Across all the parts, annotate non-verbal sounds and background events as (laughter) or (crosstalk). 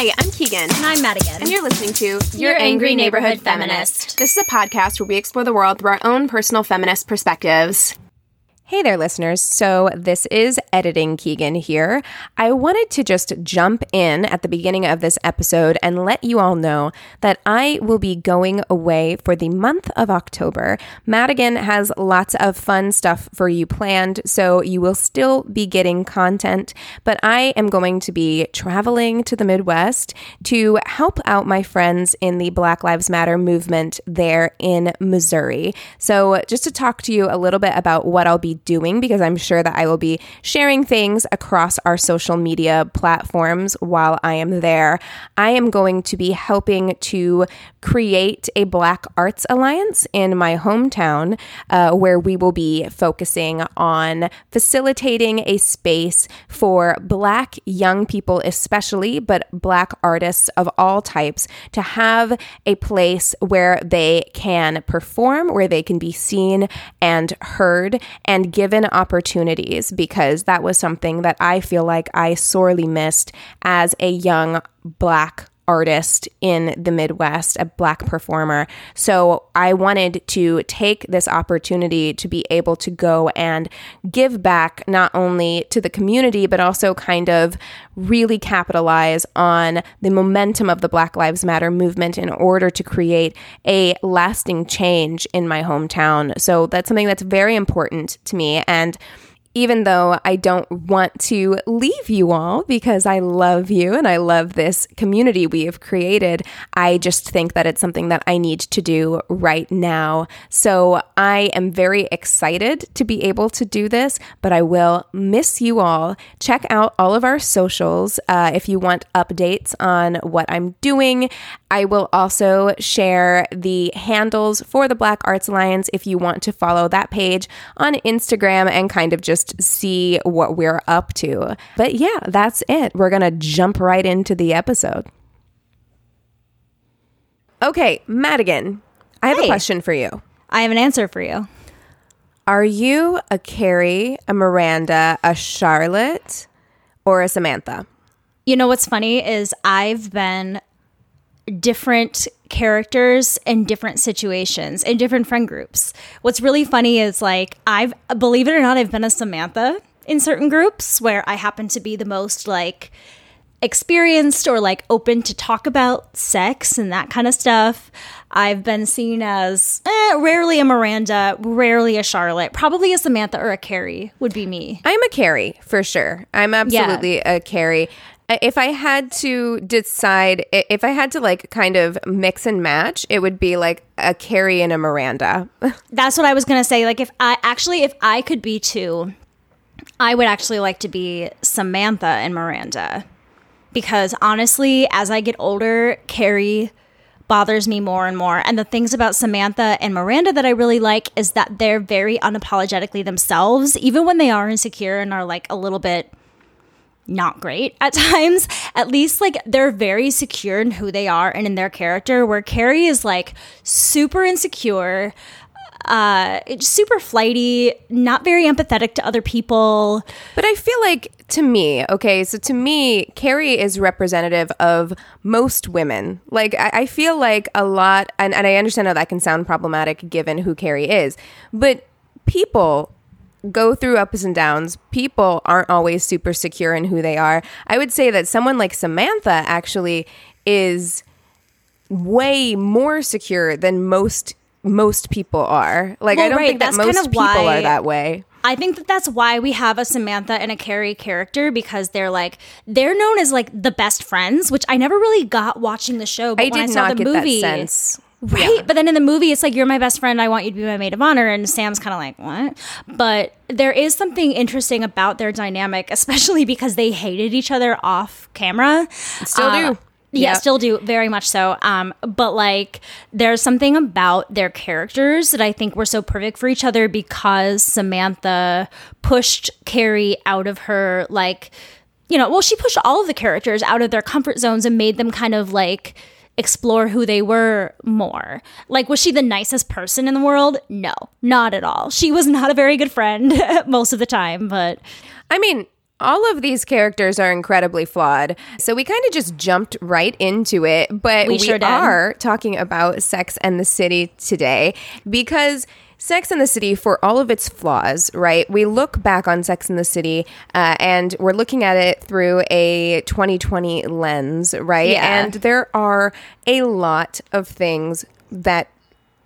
Hi, I'm Keegan. And I'm Madigan. And you're listening to Your Angry Neighborhood Feminist. This is a podcast where we explore the world through our own personal feminist perspectives. Hey there, listeners. So, this is Editing Keegan here. I wanted to just jump in at the beginning of this episode and let you all know that I will be going away for the month of October. Madigan has lots of fun stuff for you planned, so you will still be getting content, but I am going to be traveling to the Midwest to help out my friends in the Black Lives Matter movement there in Missouri. So, just to talk to you a little bit about what I'll be doing because I'm sure that I will be sharing things across our social media platforms while I am there. I am going to be helping to create a Black Arts Alliance in my hometown uh, where we will be focusing on facilitating a space for Black young people, especially, but Black artists of all types, to have a place where they can perform, where they can be seen and heard, and given opportunities because that was something that I feel like I sorely missed as a young Black artist in the Midwest, a black performer. So I wanted to take this opportunity to be able to go and give back not only to the community, but also kind of really capitalize on the momentum of the Black Lives Matter movement in order to create a lasting change in my hometown. So that's something that's very important to me. And even though I don't want to leave you all because I love you and I love this community we have created, I just think that it's something that I need to do right now. So I am very excited to be able to do this, but I will miss you all. Check out all of our socials uh, if you want updates on what I'm doing. I will also share the handles for the Black Arts Alliance if you want to follow that page on Instagram and kind of just see what we're up to. But yeah, that's it. We're going to jump right into the episode. Okay, Madigan, I have Hey. a question for you. I have an answer for you. Are you a Carrie, a Miranda, a Charlotte, or a Samantha? You know what's funny is I've been different characters in different situations in different friend groups. What's really funny is like I've believe it or not I've been a Samantha in certain groups where I happen to be the most like experienced or like open to talk about sex and that kind of stuff. I've been seen as eh, rarely a Miranda, rarely a Charlotte, probably a Samantha or a Carrie would be me. I'm a Carrie for sure. I'm absolutely a Carrie. If I had to decide, if I had to like kind of mix and match, it would be like a Carrie and a Miranda. (laughs) That's what I was gonna say. Like if I actually if I could be two, I would actually like to be Samantha and Miranda. Because honestly, as I get older, Carrie bothers me more and more. And the things about Samantha and Miranda that I really like is that they're very unapologetically themselves, even when they are insecure and are like a little bit not great at (laughs) times. At least like they're very secure in who they are and in their character. Where Carrie is like super insecure, uh, super flighty, not very empathetic to other people. But I feel like to me, okay, so to me, Carrie is representative of most women. Like, I, I feel like a lot, and, and I understand how that can sound problematic given who Carrie is, but people go through ups and downs. People aren't always super secure in who they are. I would say that someone like Samantha actually is way more secure than most most people are. Like I don't right, think that that's most kind of people are that way. I think that that's why we have a Samantha and a Carrie character because they're like they're known as like the best friends, which I never really got watching the show. But I when I did saw not the get movie, that sense. Right. But then in the movie, it's like, you're my best friend. I want you to be my maid of honor. And Sam's kind of like, what? But there is something interesting about their dynamic, especially because they hated each other off camera. Still Uh, do. Yeah, Yep. still do very much so. Um, but like, there's something about their characters that I think were so perfect for each other because Samantha pushed Carrie out of her like, you know, well, she pushed all of the characters out of their comfort zones and made them kind of like explore who they were more. Like, was she the nicest person in the world? No, not at all. She was not a very good friend (laughs) most of the time, but I mean, all of these characters are incredibly flawed. So we kind of just jumped right into it. But We we, sure are talking about Sex and the City today because Sex and the City, for all of its flaws, right? We look back on Sex and the City uh, and we're looking at it through a 2020 lens, right? Yeah. And there are a lot of things that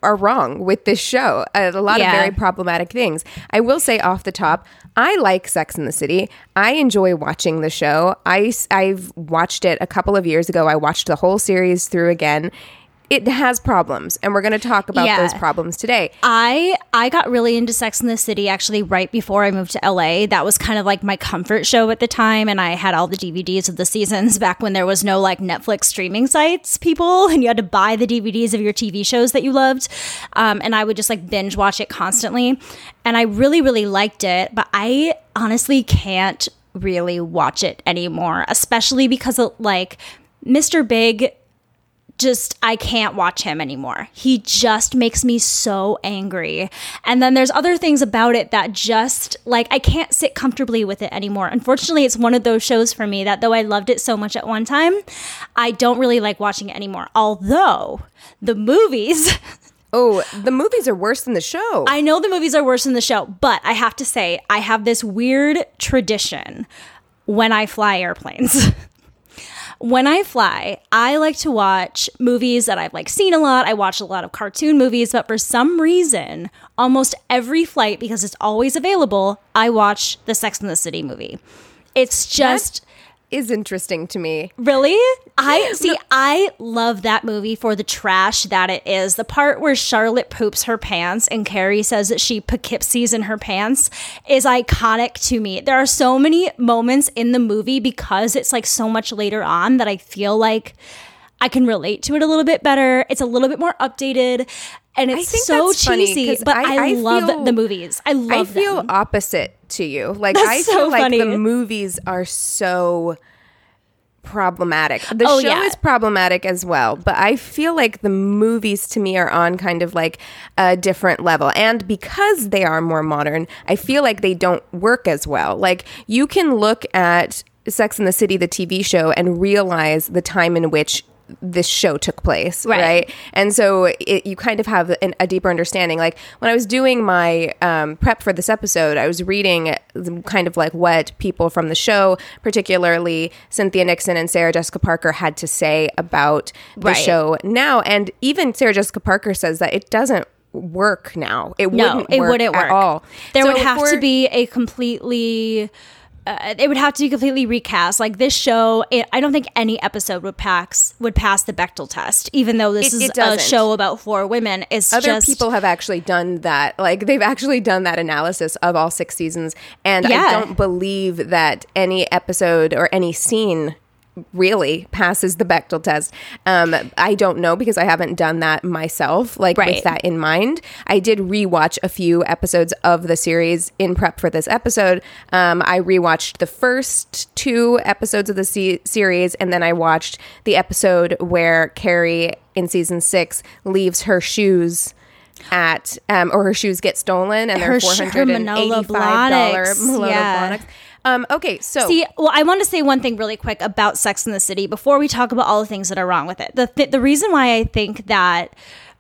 are wrong with this show. A lot Yeah. of very problematic things. I will say off the top, I like Sex in the City. I enjoy watching the show. I, I have watched it a couple of years ago. I watched the whole series through again. It has problems, and we're going to talk about Yeah. those problems today. I I got really into Sex in the City actually right before I moved to LA. That was kind of like my comfort show at the time and I had all the DVDs of the seasons back when there was no like Netflix streaming sites, people, and you had to buy the DVDs of your TV shows that you loved. Um, and I would just like binge watch it constantly. And I really really liked it, but I honestly can't really watch it anymore, especially because of, like Mr. Big just I can't watch him anymore. He just makes me so angry. And then there's other things about it that just like I can't sit comfortably with it anymore. Unfortunately, it's one of those shows for me that though I loved it so much at one time, I don't really like watching it anymore. Although the movies (laughs) Oh, the movies are worse than the show. I know the movies are worse than the show, but I have to say, I have this weird tradition when I fly airplanes. (laughs) when I fly, I like to watch movies that I've like seen a lot. I watch a lot of cartoon movies, but for some reason, almost every flight because it's always available, I watch the Sex and the City movie. It's just is interesting to me. Really? I see. I love that movie for the trash that it is. The part where Charlotte poops her pants and Carrie says that she Poughkeepsies in her pants is iconic to me. There are so many moments in the movie because it's like so much later on that I feel like I can relate to it a little bit better. It's a little bit more updated. And it's so funny, but I- I, I love feel- the movies. I love I feel them. opposite to you. Like That's I so feel like funny. the movies are so problematic. The Oh, show yeah. is problematic as well, but I feel like the movies to me are on kind of like a different level. And because they are more modern, I feel like they don't work as well. Like you can look at Sex and the City the TV show and realize the time in which this show took place, Right. right? And so it, you kind of have an, a deeper understanding. Like when I was doing my um, prep for this episode, I was reading kind of like what people from the show, particularly Cynthia Nixon and Sarah Jessica Parker, had to say about the Right. show now. And even Sarah Jessica Parker says that it doesn't work now. It no, wouldn't it work wouldn't work at all. There So would have to be a completely. Uh, it would have to be completely recast. Like this show, it, I don't think any episode would pass would pass the Bechdel test, even though this It- is it a show about four women. It's other just people have actually done that like they've actually done that analysis of all six seasons and Yeah. i don't believe that any episode or any scene really passes the Bechdel test. Um, I don't know because I haven't done that myself, like Right. with that in mind. I did rewatch a few episodes of the series in prep for this episode. Um, I rewatched the first two episodes of the se- series, and then I watched the episode where Carrie in season six leaves her shoes at um, or her shoes get stolen and they're Her four sh- her hundred and Manolo eighty five dollar Manolo yeah. Blahniks. Um, okay, so See, well, I want to say one thing really quick about Sex in the City before we talk about all the things that are wrong with it. The th- the reason why I think that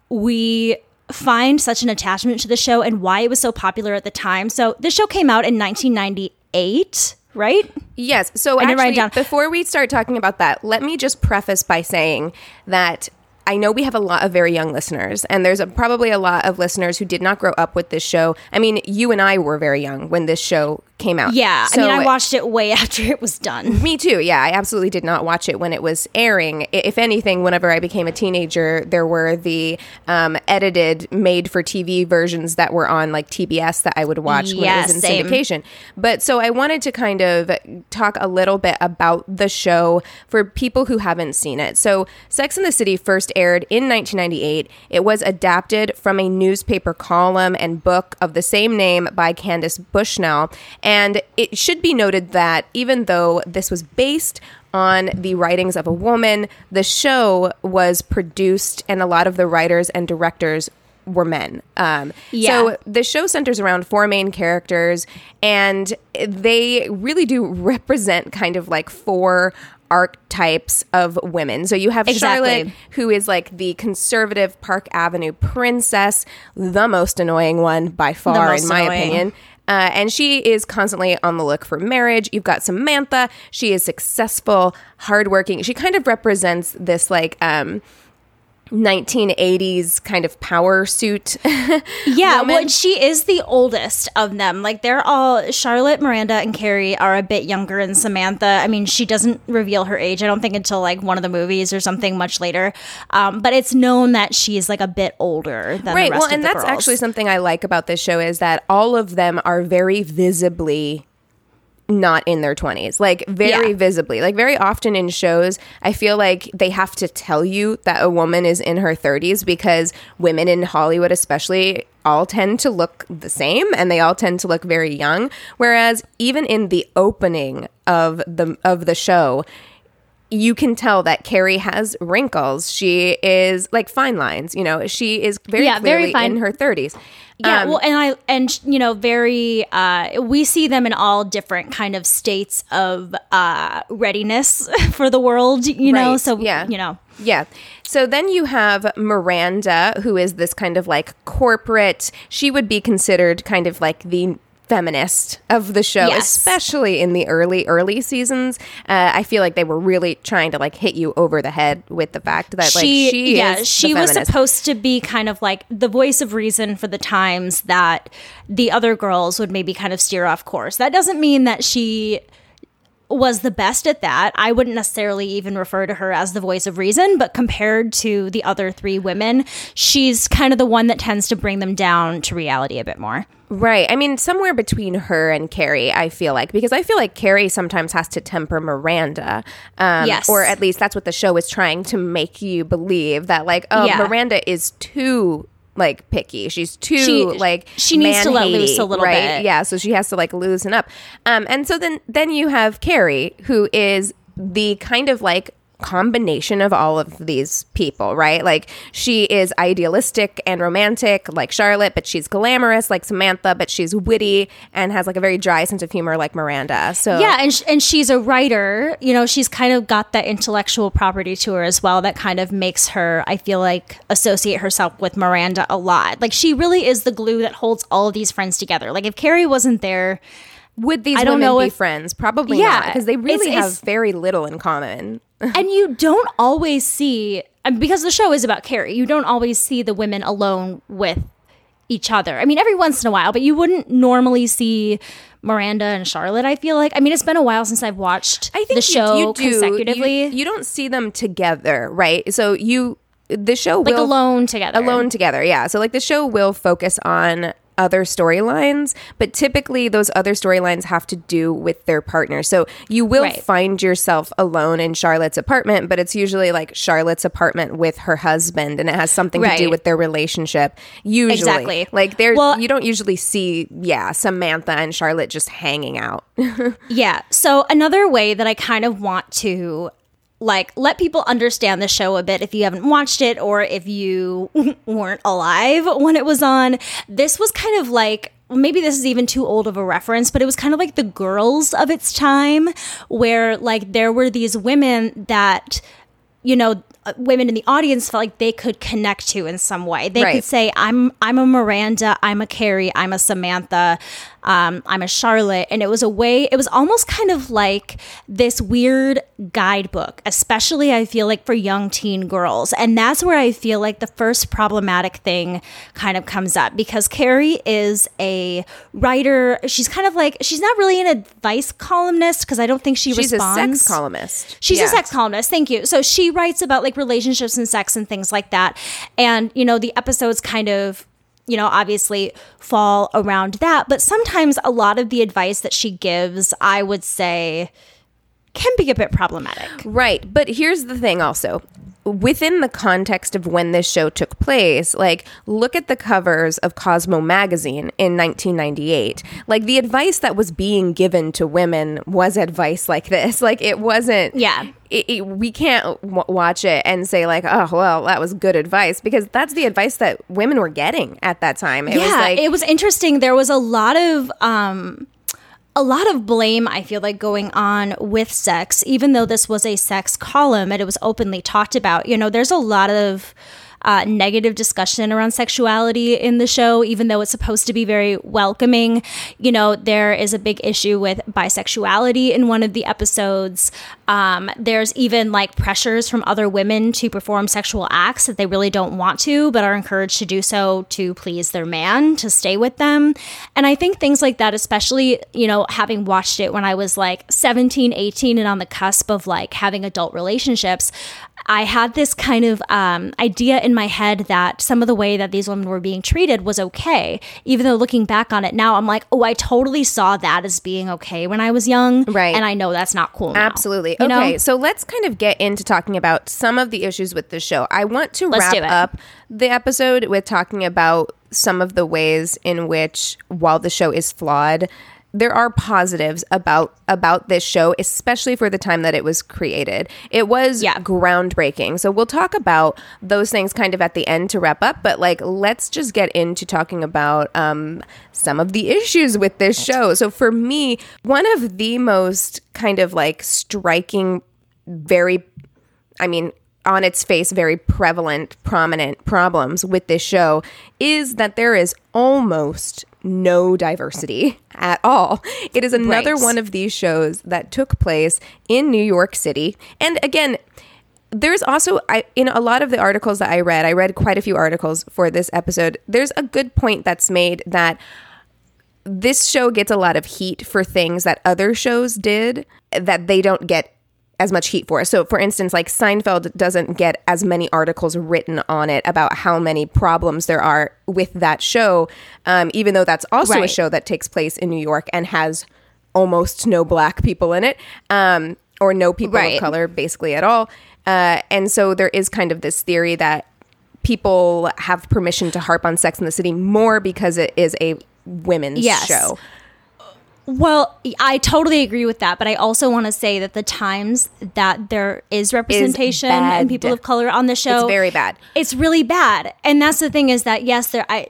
we find such an attachment to the show and why it was so popular at the time. So, this show came out in 1998, right? Yes. So I actually, down. before we start talking about that, let me just preface by saying that I know we have a lot of very young listeners, and there's a, probably a lot of listeners who did not grow up with this show. I mean, you and I were very young when this show came out. Yeah, So- I mean, I watched it way (laughs) after it was done. me too. Yeah, I absolutely did not watch it when it was airing. If anything, whenever I became a teenager, there were the um, edited, made for TV versions that were on like TBS that I would watch when it was in same. syndication. But so I wanted to kind of talk a little bit about the show for people who haven't seen it. So Sex in the City first aired in 1998. It was adapted from a newspaper column and book of the same name by Candace Bushnell. And it should be noted that even though this was based on the writings of a woman, the show was produced, and a lot of the writers and directors were men. Um, Yeah. So the show centers around four main characters, and they really do represent kind of like four archetypes of women. So you have Exactly. Charlotte, who is like the conservative Park Avenue princess, the most annoying one by far, in my annoying. opinion. Uh, and she is constantly on the look for marriage. You've got Samantha. She is successful, hardworking. She kind of represents this like um, 1980s kind of power suit. (laughs) Yeah, woman. well, she is the oldest of them. Like they're all Charlotte, Miranda, and Carrie are a bit younger than Samantha. I mean, she doesn't reveal her age. I don't think until like one of the movies or something much later. Um, but it's known that she's like a bit older than right the rest well and that's girls. actually something i like about this show is that all of them are very visibly not in their 20s like very Yeah. visibly like very often in shows i feel like they have to tell you that a woman is in her 30s because women in hollywood especially all tend to look the same and they all tend to look very young whereas even in the opening of the of the show you can tell that Carrie has wrinkles. She is like fine lines, you know. She is very Yeah, very fine. in her 30s. Yeah, Um, well, and I and you know, very. Uh, we see them in all different kind of states of uh, readiness (laughs) for the world. You know, so yeah. you know, Yeah. So then you have Miranda, who is this kind of like corporate, she would be considered kind of like the feminist of the show, Yes. especially in the early, early seasons. Uh, I feel like they were really trying to like hit you over the head with the fact that like she, she yeah, is she was supposed to be kind of like the voice of reason for the times that the other girls would maybe kind of steer off course. That doesn't mean that she was the best at that. I wouldn't necessarily even refer to her as the voice of reason, but compared to the other three women, she's kind of the one that tends to bring them down to reality a bit more. Right. I mean, somewhere between her and Carrie, I feel like, because I feel like Carrie sometimes has to temper Miranda. Um, Yes. Or at least that's what the show is trying to make you believe that, like, oh, Yeah. Miranda is too. Like picky, she's too She- like she needs to let loose a little right? bit. Yeah, so she has to like loosen up. Um, and so then then you have Carrie, who is the kind of like combination of all of these people, right? Like she is idealistic and romantic like Charlotte, but she's glamorous like Samantha, but she's witty and has like a very dry sense of humor like Miranda. So Yeah, and sh- and she's a writer. You know, she's kind of got that intellectual property to her as well that kind of makes her, I feel like, associate herself with Miranda a lot. Like she really is the glue that holds all of these friends together. Like if Carrie wasn't there, would these I don't women know be if- friends? Probably Yeah, not, because they really it's- have it's- very little in common. (laughs) and you don't always see because the show is about Carrie, you don't always see the women alone with each other. I mean, every once in a while, but you wouldn't normally see Miranda and Charlotte. I feel like. I mean, it's been a while since I've watched I think the you- show you, do. consecutively. You, you don't see them together, right? So you the show like will alone together. alone together yeah so like the show will focus on other storylines but typically those other storylines have to do with their partner so you will Right. find yourself alone in charlotte's apartment but it's usually like charlotte's apartment with her husband and it has something to do with their relationship usually Exactly. like there Well- you don't usually see yeah samantha and charlotte just hanging out (laughs) Yeah. So another way that I kind of want to like let people understand the show a bit if you haven't watched it or if you (laughs) weren't alive when it was on. This was kind of like maybe this is even too old of a reference, but it was kind of like the girls of its time where like there were these women that you know uh, women in the audience felt like they could connect to in some way. They Right. could say I'm I'm a Miranda, I'm a Carrie, I'm a Samantha. Um, I'm a Charlotte. And it was a way, it was almost kind of like this weird guidebook, especially I feel like for young teen girls. And that's where I feel like the first problematic thing kind of comes up because Carrie is a writer. She's kind of like, she's not really an advice columnist because I don't think she She's responds. a sex columnist. She's Yeah. a sex columnist. Thank you. So she writes about like relationships and sex and things like that. And, you know, the episodes kind of, you know, obviously fall around that. But sometimes a lot of the advice that she gives, I would say, can be a bit problematic. Right. But here's the thing also. Within the context of when this show took place, like look at the covers of Cosmo magazine in 1998. Like the advice that was being given to women was advice like this. (laughs) Like it wasn't Yeah. it, it- we can't w- watch it and say like, "Oh, well, that was good advice" because that's the advice that women were getting at that time. It yeah, was like it was interesting. There was a lot of um a lot of blame I feel like going on with sex, even though this was a sex column and it was openly talked about. You know, there's a lot of uh, negative discussion around sexuality in the show, even though it's supposed to be very welcoming. You know, there is a big issue with bisexuality in one of the episodes. Um, there's even like pressures from other women to perform sexual acts that they really don't want to, but are encouraged to do so to please their man, to stay with them. And I think things like that, especially, you know, having watched it when I was like 17, 18 and on the cusp of like having adult relationships, I had this kind of um, idea in my head that some of the way that these women were being treated was okay. Even though looking back on it now, I'm like, oh, I totally saw that as being okay when I was young. Right. And I know that's not cool now. Absolutely. You know? okay, so let's kind of get into talking about some of the issues with the show. I want to Let's wrap up the episode with talking about some of the ways in which, while the show is flawed, there are positives about about this show, especially for the time that it was created. It was Yeah. groundbreaking. So we'll talk about those things kind of at the end to wrap up. But like, let's just get into talking about um, some of the issues with this show. So for me, one of the most kind of like striking, very, I mean. On its face, very prevalent, prominent problems with this show is that there is almost no diversity at all. It is another Right. one of these shows that took place in New York City. And again, there's also I in a lot of the articles that I read, I read quite a few articles for this episode. There's a good point that's made that this show gets a lot of heat for things that other shows did that they don't get as much heat for. It. So, for instance, like Seinfeld doesn't get as many articles written on it about how many problems there are with that show, um, even though that's also a show that takes place in New York and has almost no black people in it, um, or no people Right. of color basically at all. Uh, and so there is kind of this theory that people have permission to harp on Sex in the City more because it is a women's Yes. show. Well, I totally agree with that, but I also want to say that the times that there is representation bad. and people of color on the show, It's very bad. It's really bad, and that's the thing is that yes, there I.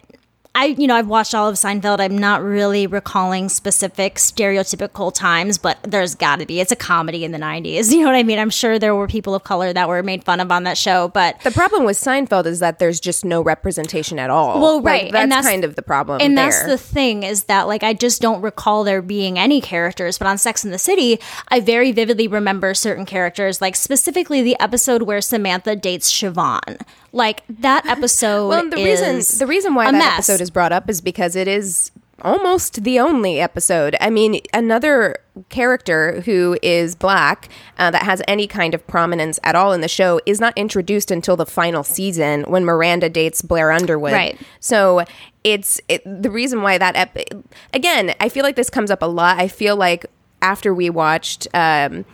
I, you know, I've watched all of Seinfeld. I'm not really recalling specific stereotypical times, but there's got to be. It's a comedy in the 90s. (laughs) You know what I mean? I'm sure there were people of color that were made fun of on that show, but The problem with Seinfeld is that there's just no representation at all. Well, Like, right, that's, and that's- kind of the problem. and there. that's the thing is that like I just don't recall there being any characters, but on Sex in the City, I very vividly remember certain characters, like specifically the episode where Samantha dates Chivon. Like that (laughs) episode. well, the reason the reason why that mess. episode is brought up is because it is almost the only episode. I mean, another character who is black uh, that has any kind of prominence at all in the show is not introduced until the final season when Miranda dates Blair Underwood. Right. So it's it, the reason why that ep- again. I feel like this comes up a lot. I feel like after we watched. Um,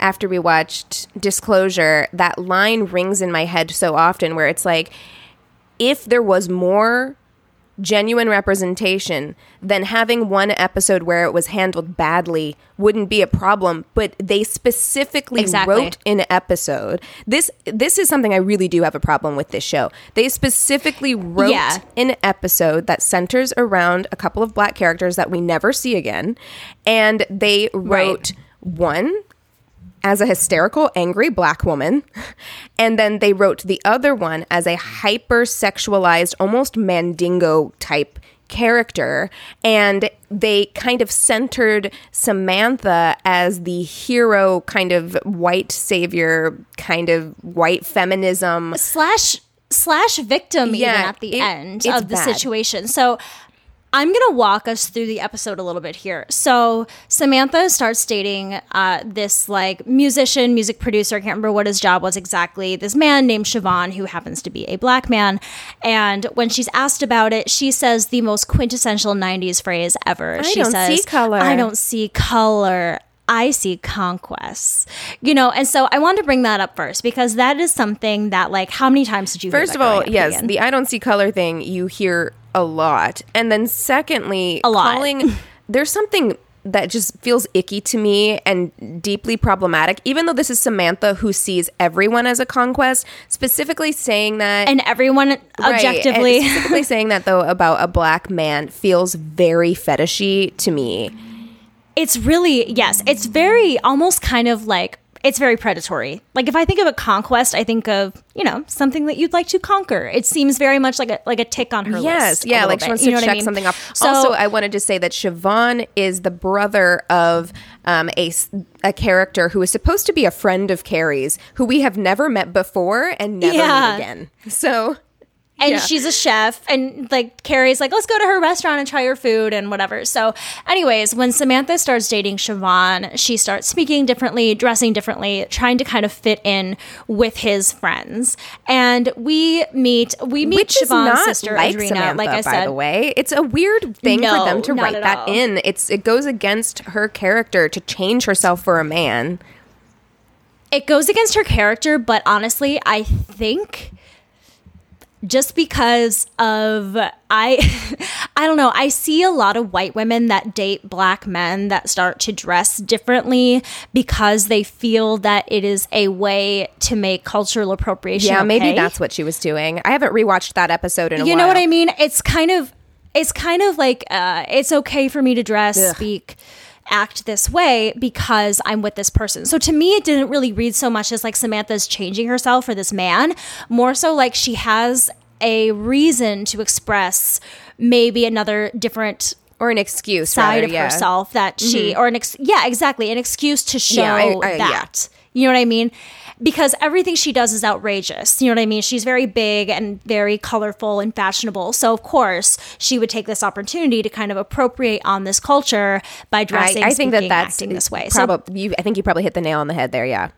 after we watched Disclosure, that line rings in my head so often where it's like, if there was more genuine representation, then having one episode where it was handled badly wouldn't be a problem. But they specifically Exactly. wrote an episode. This this is something I really do have a problem with this show. They specifically wrote Yeah. an episode that centers around a couple of black characters that we never see again, and they wrote one as a hysterical, angry black woman. (laughs) And then they wrote the other one as a hyper sexualized, almost mandingo type character and they kind of centered Samantha as the hero kind of white savior kind of white feminism slash slash victim Yeah, even at the it- end of the bad. situation. So I'm gonna walk us through the episode a little bit here. So Samantha starts dating uh, this like musician, music producer. I can't remember what his job was exactly. This man named Chivon, who happens to be a black man. And when she's asked about it, she says the most quintessential '90s phrase ever. she don't says, see color." "I don't see color." I see conquests, you know, and so I wanted to bring that up first because that is something that, like, how many times did you? hear First that of all, yes, the I don't see color thing you hear a lot. And then secondly, A lot. calling (laughs) there's something that just feels icky to me and deeply problematic even though this is Samantha who sees everyone as a conquest, specifically saying that and everyone Right, and objectively, specifically (laughs) saying that though about a black man feels very fetishy to me. it's really yes, it's very almost kind of like it's very predatory. Like if I think of a conquest, I think of you know something that you'd like to conquer. It seems very much like a like a tick on her Yes, list. a yeah, like she wants You to check I mean? something off. So, also, I wanted to say that Chivon is the brother of um, a a character who is supposed to be a friend of Carrie's, who we have never met before and never Yeah. meet again. So and Yeah. she's a chef and like carrie's like let's go to her restaurant and try her food and whatever so anyways when samantha starts dating chivon she starts speaking differently dressing differently trying to kind of fit in with his friends and we meet we meet which chivon's sister like adrena Samantha, like i by the way. It's a weird thing No, for them to write that all. in. It's it goes against her character to change herself for a man. it goes against her character, but honestly, I think just because of I (laughs) I don't know, I see a lot of white women that date black men that start to dress differently because they feel that it is a way to make cultural appropriation. Yeah, maybe that's what she was doing. I haven't rewatched that episode in a you while. know what I mean? It's kind of it's kind of like uh, it's okay for me to dress, speak, act this way because I'm with this person. So to me, it didn't really read so much as like Samantha's changing herself for this man, more so like she has a reason to express maybe another different Or an excuse side rather, of yeah. Mm-hmm. herself that she or an ex- yeah exactly an excuse to show Yeah, I- I- yeah. that you know what i mean because everything she does is outrageous. You know what i mean? She's very big and very colorful and fashionable. So of course she would take this opportunity to kind of appropriate on this culture by dressing I think that that's acting this way. So you, I think you probably hit the nail on the head there. Yeah.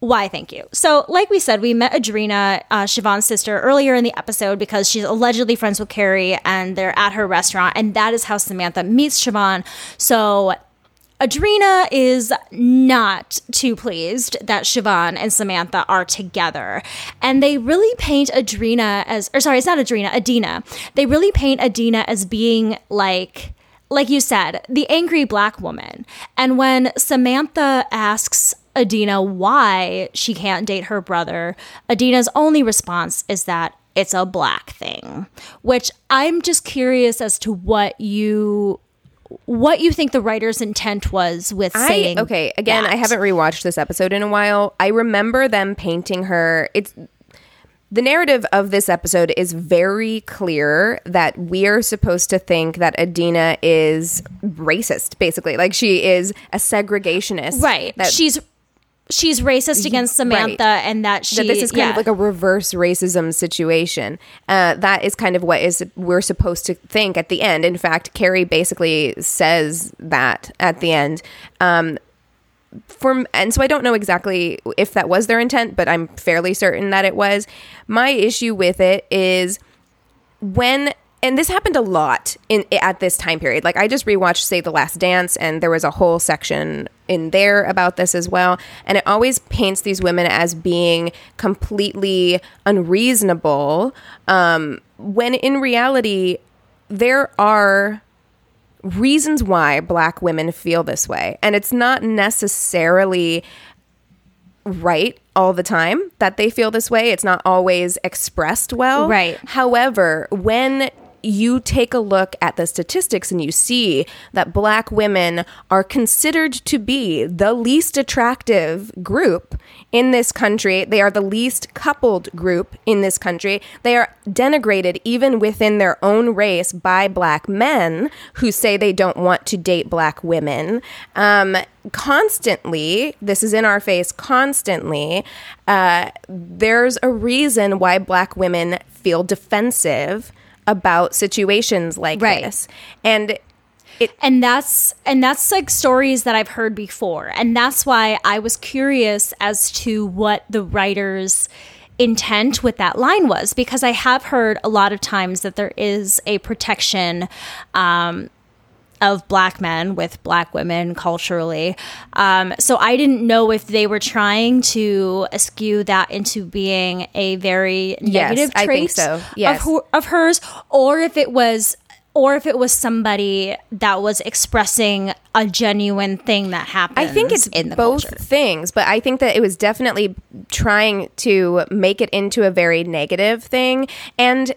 why thank you. So like we said we met adrena uh, chivon's sister earlier in the episode because she's allegedly friends with carrie and they're at her restaurant and that is how samantha meets chivon. So Adrena is not too pleased that Chivon and Samantha are together. And they really paint Adrena as, or sorry, it's not Adrena, Adina. They really paint Adina as being like, like you said, the angry black woman. And when Samantha asks Adina why she can't date her brother, Adina's only response is that it's a black thing, which I'm just curious as to what you what you think the writer's intent was with I, saying okay, again, I haven't rewatched this episode in a while. I remember them painting her. It's the narrative of this episode is very clear that we are supposed to think that Adina is racist, basically. Like she is a segregationist. right That, she's she's racist against Samantha and that she that this is kind yeah. of like a reverse racism situation. Uh, that is kind of what is we're supposed to think at the end. In fact, Carrie basically says that at the end. Um, for and so I don't know exactly if that was their intent, but I'm fairly certain that it was. My issue with it is when and this happened a lot in at this time period. Like I just rewatched Save the Last Dance and there was a whole section in there about this as well, and it always paints these women as being completely unreasonable. Um, when in reality there are reasons why black women feel this way. And it's not necessarily right all the time that they feel this way. It's not always expressed well. Right. however when you take a look at the statistics and you see that black women are considered to be the least attractive group in this country. They are the least coupled group in this country. They are denigrated even within their own race by black men who say they don't want to date black women. Um, constantly, this is in our face constantly. Uh, there's a reason why black women feel defensive about situations like Right. this. And and that's and that's like stories that I've heard before. And that's why I was curious as to what the writers intent with that line was because I have heard a lot of times that there is a protection um, of black men with black women culturally. Um, so I didn't know if they were trying to eschew that into being a very Yes, negative I trait think so. of, Yes. who, of hers, or if it was. Or if it was somebody that was expressing a genuine thing that happened. I think it's in the both culture. things, but I think that it was definitely trying to make it into a very negative thing. And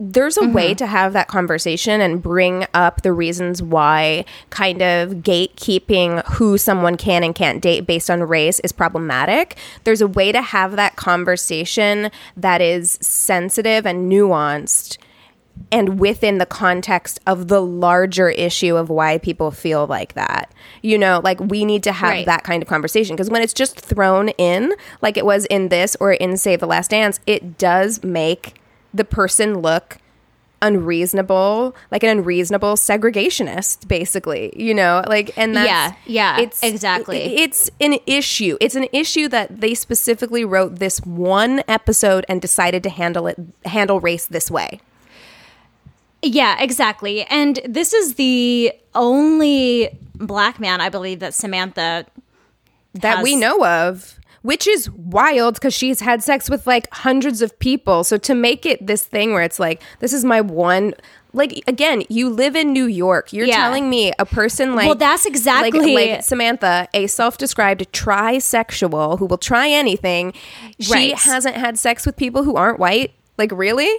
there's a way mm-hmm. to have that conversation and bring up the reasons why kind of gatekeeping who someone can and can't date based on race is problematic. There's a way to have that conversation that is sensitive and nuanced and within the context of the larger issue of why people feel like that. You know, like we need to have Right. that kind of conversation because when it's just thrown in, like it was in this or in Save the Last Dance, it does make the person look unreasonable, like an unreasonable segregationist, basically. You know, like and that's Yeah, yeah, it's exactly. It's an issue. It's an issue that they specifically wrote this one episode and decided to handle it handle race this way. Yeah, exactly. And this is the only black man, I believe, that Samantha that we know of which is wild because she's had sex with like hundreds of people. So to make it this thing where it's like this is my one like again you live in new york. You're Yeah. telling me a person like Well, that's exactly- like, like samantha a self-described trisexual who will try anything. She Right. hasn't had sex with people who aren't white. Like really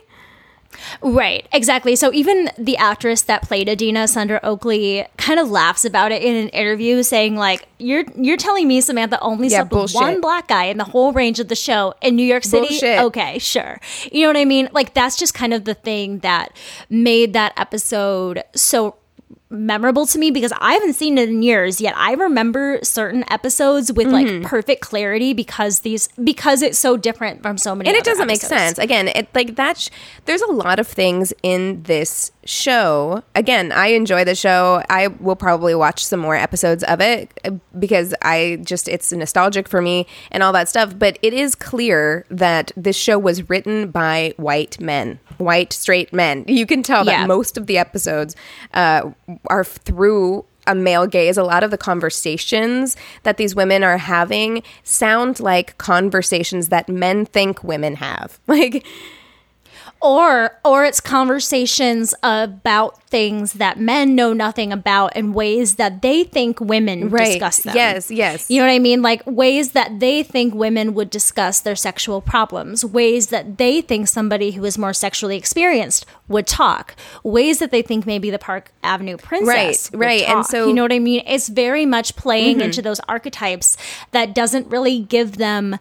Right, exactly. So even the actress that played Adina, Sandra Oakley, kind of laughs about it in an interview, saying like, "You're you're telling me Samantha only Yeah, slept with one black guy in the whole range of the show in New York City? Bullshit. Okay, sure. You know what I mean? Like that's just kind of the thing that made that episode so memorable to me because I haven't seen it in years yet. I remember certain episodes with Mm-hmm. like perfect clarity because these because it's so different from so many and it doesn't make sense again it like that's sh- there's a lot of things in this show again i enjoy the show i will probably watch some more episodes of it uh, because i just it's nostalgic for me and all that stuff but it is clear that this show was written by white men white straight men you can tell that Yeah. most of the episodes uh, are through a male gaze. A lot of the conversations that these women are having sound like conversations that men think women have. (laughs) Like, or or it's conversations about things that men know nothing about and ways that they think women Right. discuss them. Yes, yes. You know what I mean? Like ways that they think women would discuss their sexual problems, ways that they think somebody who is more sexually experienced would talk, ways that they think maybe the Park Avenue princess Right, right. And so- Mm-hmm. you know what I mean? It's very much playing into those archetypes that doesn't really give them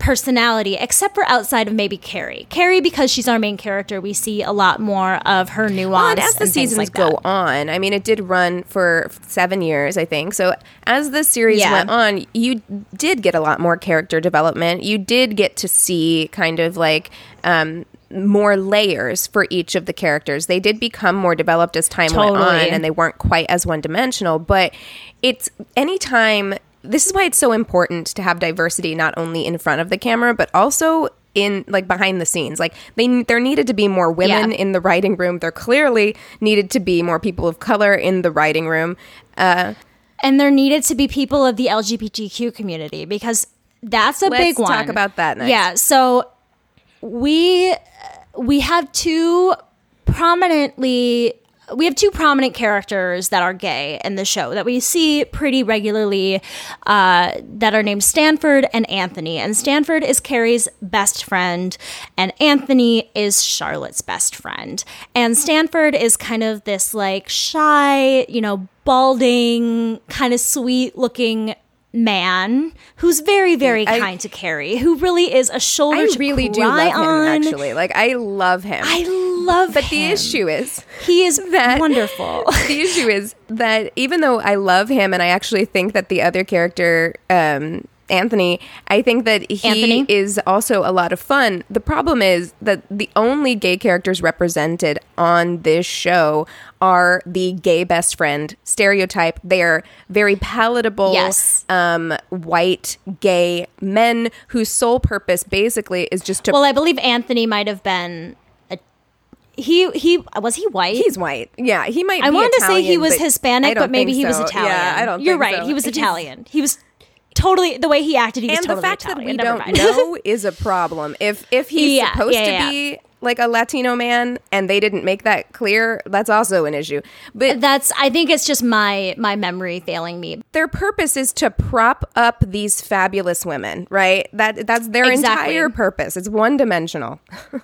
personality, except for outside of maybe Carrie. Carrie, because she's our main character, we see a lot more of her nuance. Well, and as the and seasons like go on, I mean, it did run for seven years, I think. So as the series Yeah. went on, you did get a lot more character development. You did get to see kind of like um, more layers for each of the characters. They did become more developed as time went on, and they weren't quite as one dimensional. But it's anytime. This is why it's so important to have diversity not only in front of the camera but also in like behind the scenes. Like they there needed to be more women Yeah. in the writing room. There clearly needed to be more people of color in the writing room. Uh, and there needed to be people of the LGBTQ community because that's a Let's big one. talk about that next. Yeah, so we we have two prominently we have two prominent characters that are gay in the show that we see pretty regularly uh, that are named Stanford and Anthony. And Stanford is Carrie's best friend, and Anthony is Charlotte's best friend. And Stanford is kind of this like shy, you know, balding, kind of sweet looking man who's very very I- kind to Carrie, who really is a shoulder I to really do cry love him. Actually, like I love him. I love him but the issue is he is (laughs) that- wonderful. (laughs) the issue is that even though I love him and I actually think that the other character, um, Anthony, I think that he Anthony? is also a lot of fun. The problem is that the only gay characters represented on this show are the gay best friend stereotype. They are very palatable, Yes. um, white gay men whose sole purpose basically is just to. well, I believe Anthony might have been. A, he he was he white? He's white. Yeah, he might. I wanted to say he was Hispanic, but maybe think he was. Italian. Yeah, I don't. You're right. so. He was (laughs) Italian. He was totally the way he acted. He was and totally the fact Italian. that we don't (laughs) know is a problem. If if he's Yeah, supposed yeah, to be like a Latino man and they didn't make that clear, that's also an issue. But That's. I think it's just my my memory failing me. their purpose is to prop up these fabulous women, right? That that's their Exactly. entire purpose. It's one dimensional. (laughs)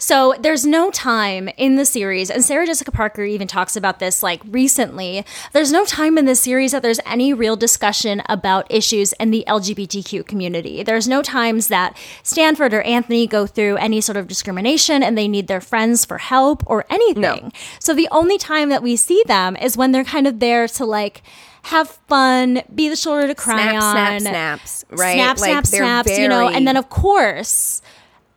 So there's no time in the series, and Sarah Jessica Parker even talks about this like recently. There's no time in the series that there's any real discussion about issues in the LGBTQ community. There's no times that Stanford or Anthony go through any sort of discrimination and they need their friends for help or anything. No. So the only time that we see them is when they're kind of there to like have fun, be the shoulder to cry Snap, on, snap, snaps, right? Snap, Like, snap, snaps, you know, and then of course,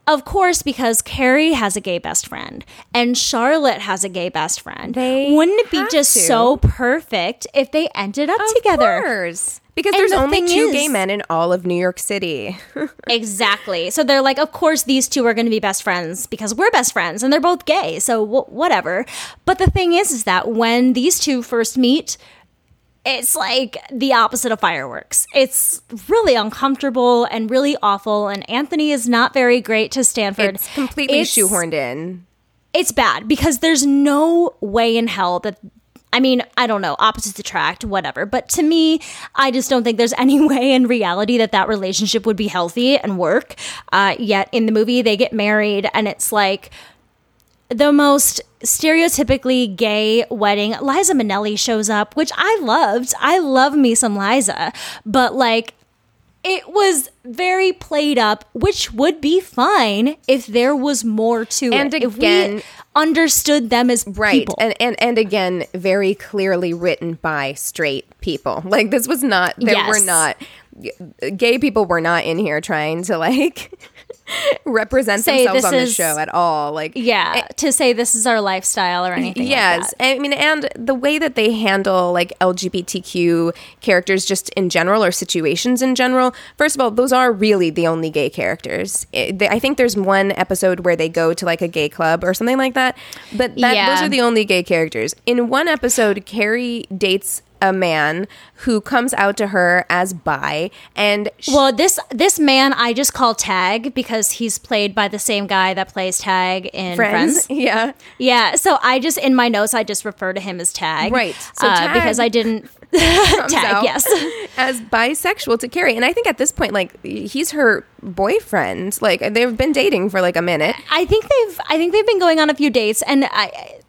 of course, because Carrie has a gay best friend and Charlotte has a gay best friend. They Wouldn't it be just to. so perfect if they ended up Of together? course. Because And there's the only two is- gay men in all of New York City. (laughs) Exactly. So they're like, of course, these two are going to be best friends because we're best friends and they're both gay. So wh- whatever. But the thing is, is that when these two first meet, it's like the opposite of fireworks. It's really uncomfortable and really awful. And Anthony is not very great to Stanford. it's completely It's- shoehorned in. It's bad because there's no way in hell that. I mean, I don't know, opposites attract, whatever. But to me, I just don't think there's (laughs) any way in reality that that relationship would be healthy and work. Uh, yet in the movie, they get married, and it's like the most stereotypically gay wedding. Liza Minnelli shows up, which I loved. I love me some Liza, but like it was very played up, which would be fine if there was more to it. And it. If again- we understood them as right people. and, and and again very clearly written by straight people (laughs) like this was not there Yes. were not gay people were not in here trying to like (laughs) represent Say themselves on the show at all like yeah, eh, to say this is our lifestyle or anything. yes like that. i mean and the way that they handle like lgbtq characters just in general or situations in general first of all those are really the only gay characters It- they- i think there's one episode where they go to like a gay club or something like that but that, Yeah. those are the only gay characters in one episode carrie dates a man who comes out to her as bi and sh- Well, this this man I just call Tag because he's played by the same guy that plays Tag in Friends. friends (laughs) yeah Yeah, so I just in my notes I just refer to him as Tag, Right. So uh, Tag because I didn't (laughs) (laughs) Tag. Yes, as bisexual to Carrie. And I think at this point, like he's her boyfriend. Like they've been dating for like a minute. I think they've I think they've been going on a few dates, and I.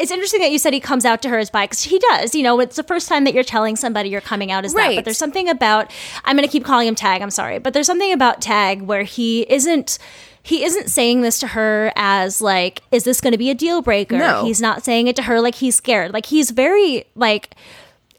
It's interesting that you said he comes out to her as bi because he does. You know, it's the first time that you're telling somebody you're coming out as that. But there's something about I'm going to keep calling him Tag. I'm sorry, but there's something about Tag where he isn't. He isn't saying this to her as like, is this going to be a deal breaker? No. He's not saying it to her like he's scared. Like he's very like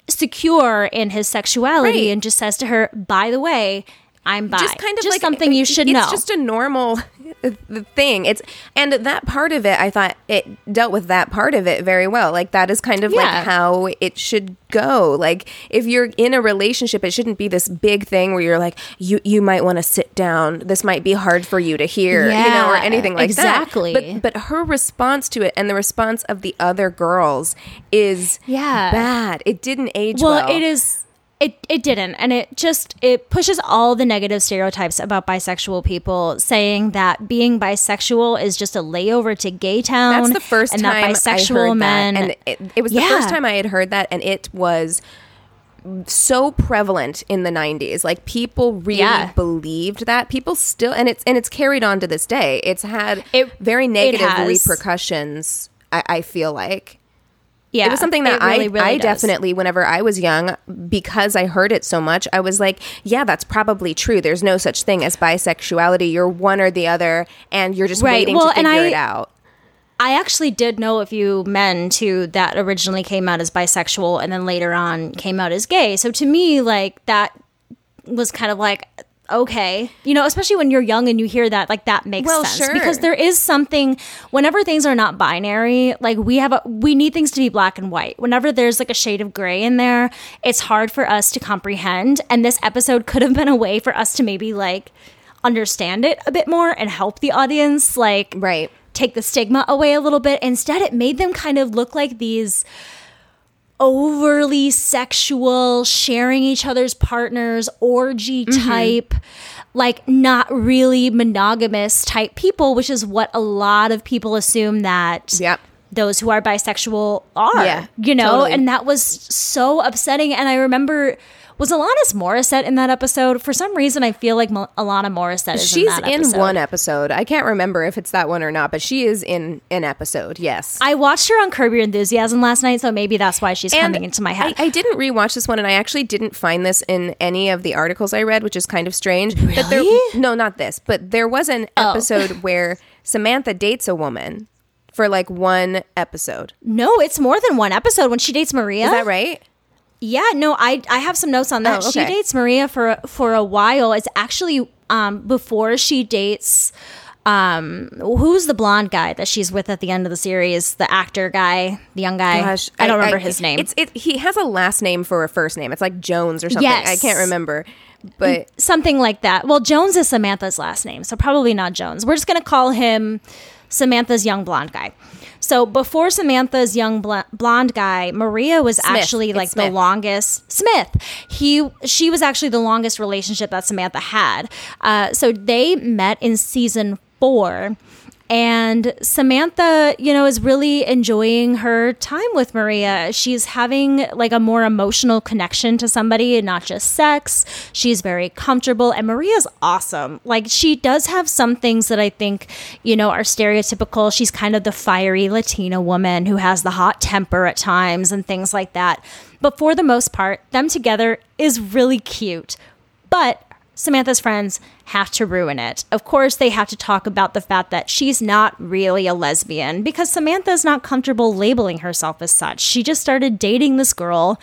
secure in his sexuality Right. and just says to her, by the way, I'm bi. Just kind of just like something you should it's know. It's just a normal (laughs) thing. It's and that part of it, I thought it dealt with that part of it very well. Like that is kind of Yeah. like how it should go. Like if you're in a relationship, it shouldn't be this big thing where you're like, you you might want to sit down. This might be hard for you to hear, you know, or anything like exactly. that. But but her response to it and the response of the other girls is Yeah. bad. It didn't age well, well. it is it it didn't, and it just it pushes all the negative stereotypes about bisexual people, saying that being bisexual is just a layover to gay town. That's the first and time that bisexual I heard men. that, and it, it was the first time I had heard that, and it was so prevalent in the 90s like people really Yeah. believed that people still and it's and it's carried on to this day it's had It- very negative has. repercussions I, I feel like yeah, it was something that really, I, really I does. definitely, whenever I was young, because I heard it so much, I was like, yeah, that's probably true. There's no such thing as bisexuality. You're one or the other, and you're just Right. waiting Well, to figure I- it out. I actually did know a few men too that originally came out as bisexual and then later on came out as gay. So to me, like that was kind of like okay, you know, especially when you're young and you hear that, like that makes Well, sense sure. because there is something. Whenever things are not binary, like we have a we need things to be black and white. Whenever there's like a shade of gray in there, it's hard for us to comprehend. And this episode could have been a way for us to maybe like understand it a bit more and help the audience, like Right. take the stigma away a little bit. Instead, it made them kind of look like these overly sexual, sharing each other's partners, orgy Mm-hmm. type, like not really monogamous type people, which is what a lot of people assume that Yep. those who are bisexual are. Yeah, you know, totally. and that was so upsetting. And I remember. Was Alanis Morissette in that episode? For some reason, I feel like Alanis Morissette is in She's that in one episode. I can't remember if it's that one or not, but she is in an episode. Yes. I watched her on Curb Your Enthusiasm last night, so maybe that's why she's coming into my head. I, I didn't rewatch this one, and I actually didn't find this in any of the articles I read, which is kind of strange. There, Really? Oh. no, not this, but there was an oh. episode (laughs) where Samantha dates a woman for like one episode. no, it's more than one episode when she dates Maria. Is that right? Yeah, no, I I have some notes on that. Oh, She dates Maria for for a while. It's actually um before she dates um who's the blonde guy that she's with at the end of the series, the actor guy, the young guy. Gosh, I don't remember his name. It's it. He has a last name for a first name. It's like Jones or something. Yes. I can't remember, but something like that. Well, Jones is Samantha's last name, so probably not Jones. We're just going to call him Samantha's young blonde guy. So before Samantha's young bl- blonde guy, Maria was actually It's like Smith. the longest. Smith. He she was actually the longest relationship that Samantha had. Uh, so they met in season four. And Samantha, you know, is really enjoying her time with Maria. She's having like a more emotional connection to somebody and not just sex. She's very comfortable and Maria's awesome. Like she does have some things that I think, you know, are stereotypical. She's kind of the fiery Latina woman who has the hot temper at times and things like that. But for the most part, them together is really cute. But Samantha's friends have to ruin it. Of course, they have to talk about the fact that she's not really a lesbian because Samantha's not comfortable labeling herself as such. She just started dating this girl.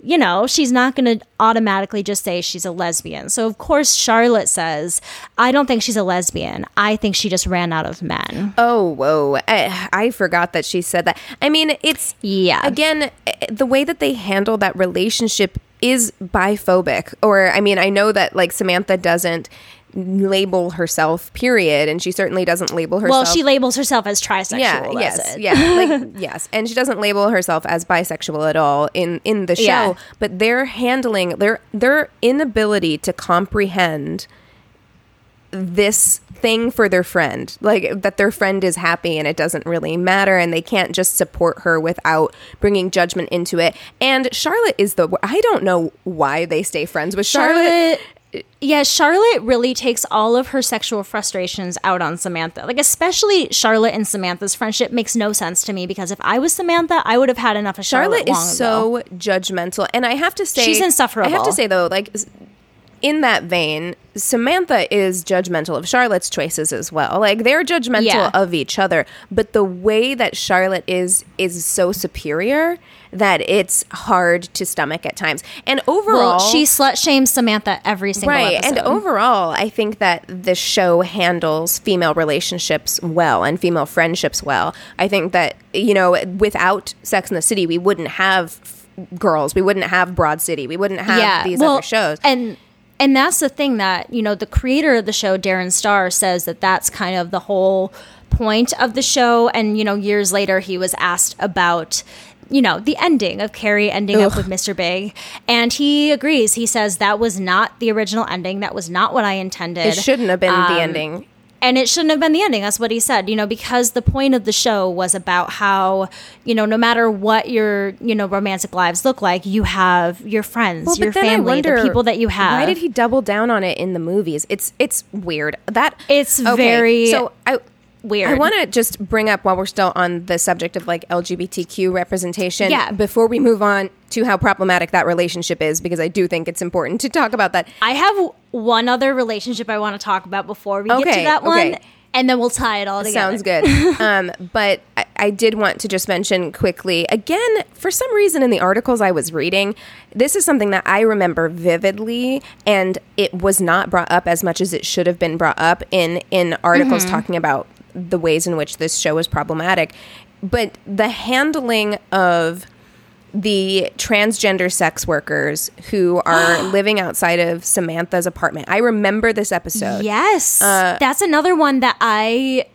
You know, she's not going to automatically just say she's a lesbian. So, of course, Charlotte says, I don't think she's a lesbian. I think she just ran out of men. Oh, whoa. I, I forgot that she said that. I mean, it's. Yeah. Again, eh, the way that they handle that relationship is biphobic. Or, I mean, I know that, like, Samantha doesn't label herself, period. And she certainly doesn't label herself. Well, she labels herself as trisexual. yeah, yes, it. yeah, like (laughs) yes, and she doesn't label herself as bisexual at all in in the show. Yeah. But they're handling their their inability to comprehend this thing for their friend like that their friend is happy and it doesn't really matter and they can't just support her without bringing judgment into it and charlotte is the i don't know why they stay friends with charlotte, Charlotte. Yeah, Charlotte really takes all of her sexual frustrations out on Samantha. Like, especially Charlotte and Samantha's friendship makes no sense to me because if I was Samantha, I would have had enough of Charlotte. Charlotte is ago. so judgmental, and I have to say She's insufferable. I have to say though, like in that vein, Samantha is judgmental of Charlotte's choices as well. Like they're judgmental Yeah. of each other, but the way that Charlotte is is so superior that it's hard to stomach at times. And overall, Well, she slut shames Samantha every single right episode. and overall i think that the show handles female relationships well and female friendships well i think that you know without sex in the city we wouldn't have f- girls we wouldn't have broad city we wouldn't have these other shows And and that's the thing that, you know, the creator of the show, Darren Star, says that that's kind of the whole point of the show. And, you know, years later, he was asked about you know, the ending of Carrie ending up with Mr. Big. And he agrees. He says that was not the original ending. That was not what I intended. It shouldn't have been Um, the ending. And it shouldn't have been the ending. That's what he said, you know, because the point of the show was about how, you know, no matter what your, you know, romantic lives look like, you have your friends, your then I family, the people that you have. Why did he double down on it in the movies? It's it's weird. That It's very so I weird. I want to just bring up while we're still on the subject of like LGBTQ representation. Yeah. Before we move on to how problematic that relationship is, because I do think it's important to talk about that. I have one other relationship I want to talk about before we get to that one, okay. and then we'll tie it all together. Sounds good. (laughs) um, but I, I did want to just mention quickly again, for some reason in the articles I was reading, this is something that I remember vividly, and it was not brought up as much as it should have been brought up in in articles Mm-hmm. talking about the ways in which this show is problematic. But the handling of the transgender sex workers who are (gasps) living outside of Samantha's apartment. I remember this episode. Yes, Uh, that's another one that I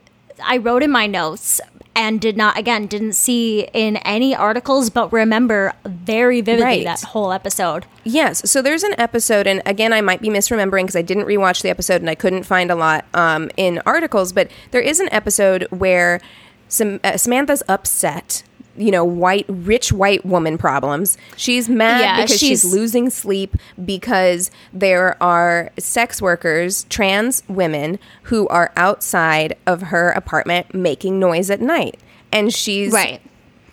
I wrote in my notes and did not again didn't see in any articles, but remember very vividly Right. that whole episode. Yes. So there's an episode, and again, I might be misremembering because I didn't rewatch the episode and I couldn't find a lot um, in articles, but there is an episode where Sam- uh, Samantha's upset. You know, white, rich white woman problems. She's mad Yeah, because she's, she's- losing sleep because there are sex workers, trans women, who are outside of her apartment making noise at night. And she's Right.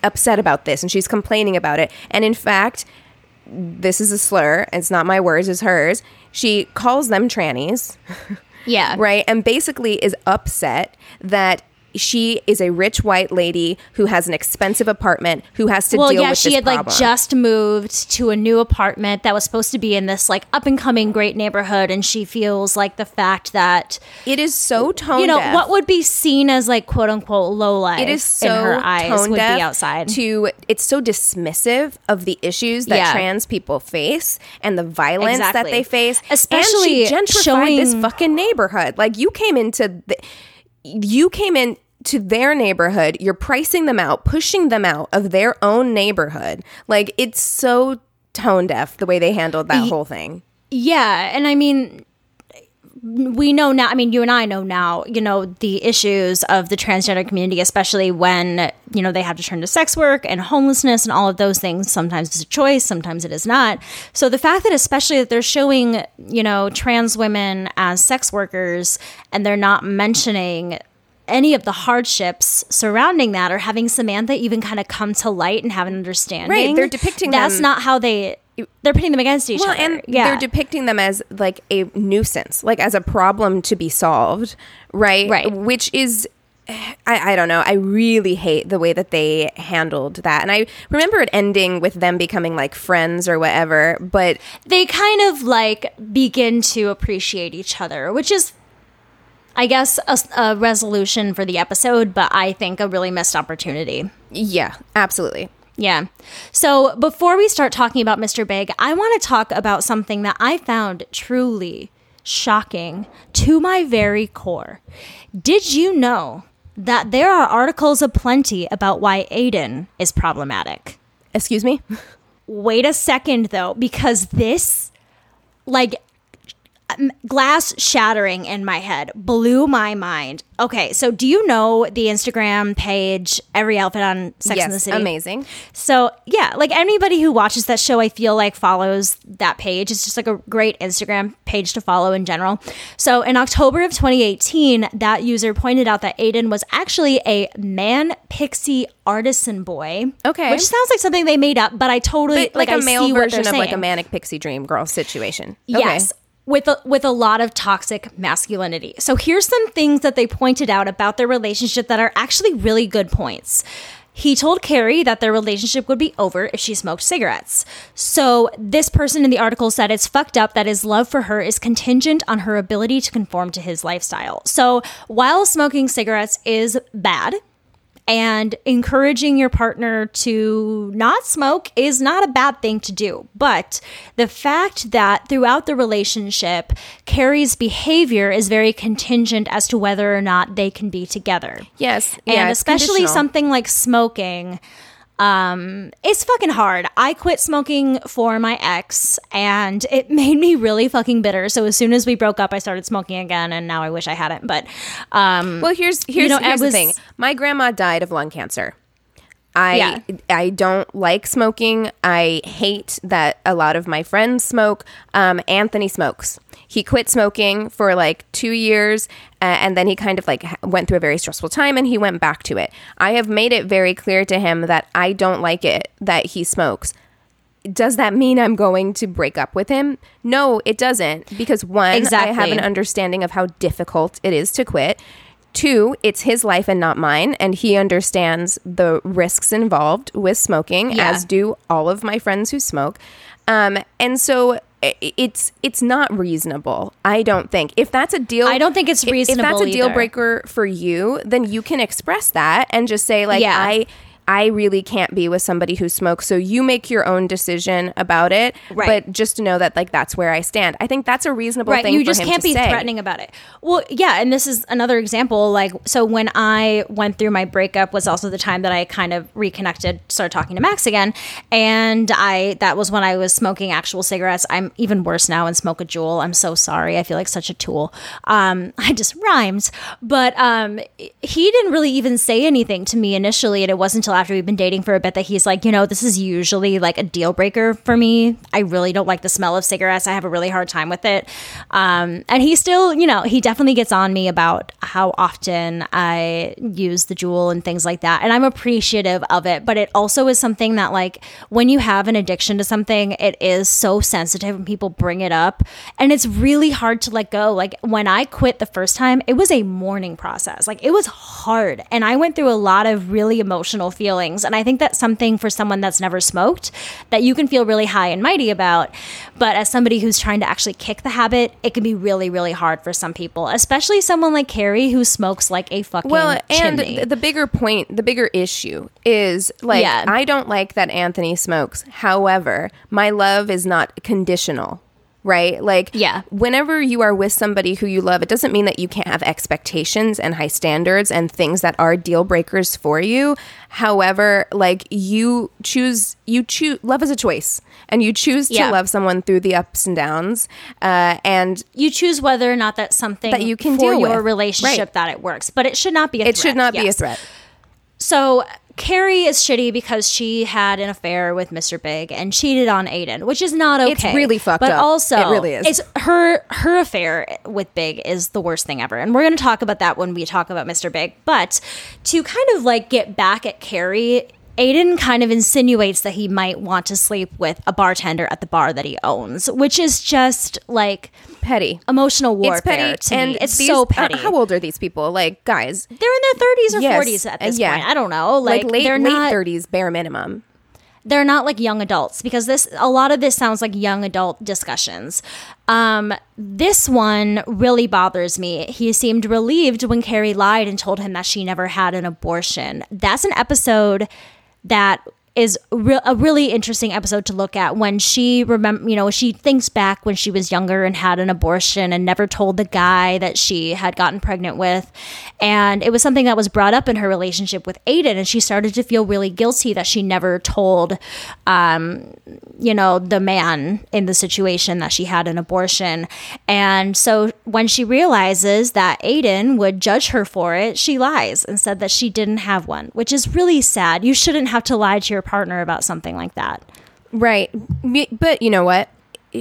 upset about this and she's complaining about it. And in fact, this is a slur. It's not my words, it's hers. She calls them trannies, Yeah, (laughs) right? And basically is upset that she is a rich white lady who has an expensive apartment who has to Well, deal yeah, with she had like just moved to a new apartment that was supposed to be in this like up and coming great neighborhood, and she feels like the fact that it is so tone you know deaf. what would be seen as like quote unquote low life it is so in her eyes tone would be outside. to it's so dismissive of the issues that Yeah. trans people face and the violence that they face Especially and she gentrified this fucking neighborhood like you came into the you came in to their neighborhood you're pricing them out pushing them out of their own neighborhood. Like it's so tone deaf the way they handled that whole thing. Yeah, and I mean, we know now. I mean, you and I know now. You know the issues of the transgender community, especially when you know they have to turn to sex work and homelessness and all of those things. Sometimes it's a choice, sometimes it is not. So the fact that, especially that they're showing you know trans women as sex workers and they're not mentioning any of the hardships surrounding that or having Samantha even kind of come to light and have an understanding. Right, they're depicting that's them- not how they they're pitting them against each well, other. and yeah. they're depicting them as like a nuisance, like as a problem to be solved, right? Right. Which is, I, I don't know. I really hate the way that they handled that, and I remember it ending with them becoming like friends or whatever. But they kind of like begin to appreciate each other, which is, I guess, a, a resolution for the episode, but I think a really missed opportunity. yeah, absolutely. Yeah. So before we start talking about Mr. Big, I want to talk about something that I found truly shocking to my very core. Did you know that there are articles aplenty about why Aiden is problematic? Excuse me. wait a second though because this like Um, glass shattering in my head blew my mind okay so do you know the instagram page every outfit on sex in the city amazing. so yeah, like anybody who watches that show, I feel like follows that page. It's just like a great Instagram page to follow in general. So in October of 2018, that user pointed out that Aiden was actually a manic pixie artisan boy. Okay. which sounds like something they made up, but I totally But like, I a male see version of like a manic pixie dream girl situation. Yes. With a, with a lot of toxic masculinity. So here's some things that they pointed out about their relationship that are actually really good points. He told Carrie that their relationship would be over if she smoked cigarettes. So this person in the article said it's fucked up that his love for her is contingent on her ability to conform to his lifestyle. So while smoking cigarettes is bad, and encouraging your partner to not smoke is not a bad thing to do. But the fact that throughout the relationship, Carrie's behavior is very contingent as to whether or not they can be together. Yes. And yeah, especially something like smoking. Um, it's fucking hard. I quit smoking for my ex, and it (laughs) made me really fucking bitter. So as soon as we broke up, I started smoking again, and now I wish I hadn't. But um, Well, here's here's, know, here's I the thing. My grandma died of lung cancer. I Yeah. I don't like smoking. I hate that a lot of my friends smoke. Um, Anthony smokes. He quit smoking for like two years, uh, and then he kind of like went through a very stressful time, and he went back to it. I have made it very clear to him that I don't like it that he smokes does that mean I'm going to break up with him? No, it doesn't. Because one, I have an understanding of how difficult it is to quit. Two, it's his life and not mine, and he understands the risks involved with smoking, Yeah. as do all of my friends who smoke. Um, and so it's it's not reasonable. I don't think if that's a deal. I don't think it's reasonable. If that's a deal either. breaker for you, then you can express that and just say like Yeah. I. I really can't be with somebody who smokes. So you make your own decision about it. Right. But just to know that like that's where I stand. I think that's a reasonable right thing. you just can't be say. threatening about it well yeah and this is another example like so when i went through my breakup was also the time that i kind of reconnected started talking to max again and i that was when i was smoking actual cigarettes i'm even worse now and smoke a Juul i'm so sorry i feel like such a tool um (laughs) i just rhymed but um he didn't really even say anything to me initially and it wasn't until after we've been dating for a bit that he's like you know this is usually like a deal breaker for me. I really don't like the smell of cigarettes. I have a really hard time with it. Um, and he still you know he definitely gets on me about how often i use the Juul and things like that. And i'm appreciative of it. But it also is something that like when you have an addiction to something it is so sensitive when people bring it up. And it's really hard to let go. Like when i quit the first time it was a mourning process. Like it was hard. And i went through a lot of really emotional feelings and i think that's something for someone that's never smoked that you can feel really high and mighty about but as somebody who's trying to actually kick the habit it can be really really hard for some people especially someone like carrie who smokes like a fucking Well, and chimney. the bigger point, the bigger issue is like Yeah. I don't like that Anthony smokes. However, my love is not conditional. Right? Like, Yeah. whenever you are with somebody who you love, it doesn't mean that you can't have expectations and high standards and things that are deal breakers for you. However, like, you choose, you choose, love is a choice, and you choose to Yeah. love someone through the ups and downs. Uh, and you choose whether or not that's something That you can for deal your with. relationship Right. that it works but it should not be a it threat. should not be a threat. So Carrie is shitty because she had an affair with Mr. Big and cheated on Aiden, which is not okay. It's really fucked but up. also, It really is. It's her her affair with Big is the worst thing ever, and we're going to talk about that when we talk about Mr. Big. But to kind of like get back at Carrie. Aiden kind of insinuates that he might want to sleep with a bartender at the bar that he owns, which is just like Petty. emotional warfare it's petty to and me. It's these- so uh, petty. how old are these people like guys they're in their 30s or Yes, 40s at uh, this yeah. point. I don't know. like, Like, late they're late 30s bare minimum they're not like young adults because this a lot of this sounds like young adult discussions. Um, this one really bothers me. He seemed relieved when Carrie lied and told him that she never had an abortion. That's an episode that is re- a really interesting episode to look at when she remember you know she thinks back when she was younger and had an abortion and never told the guy that she had gotten pregnant with. And it was something that was brought up in her relationship with Aiden and she started to feel really guilty that she never told um, you know the man in the situation that she had an abortion. And so when she realizes that Aiden would judge her for it she lies and said that she didn't have one which is really sad. You shouldn't have to lie to your partner about something like that. Right. But you know what?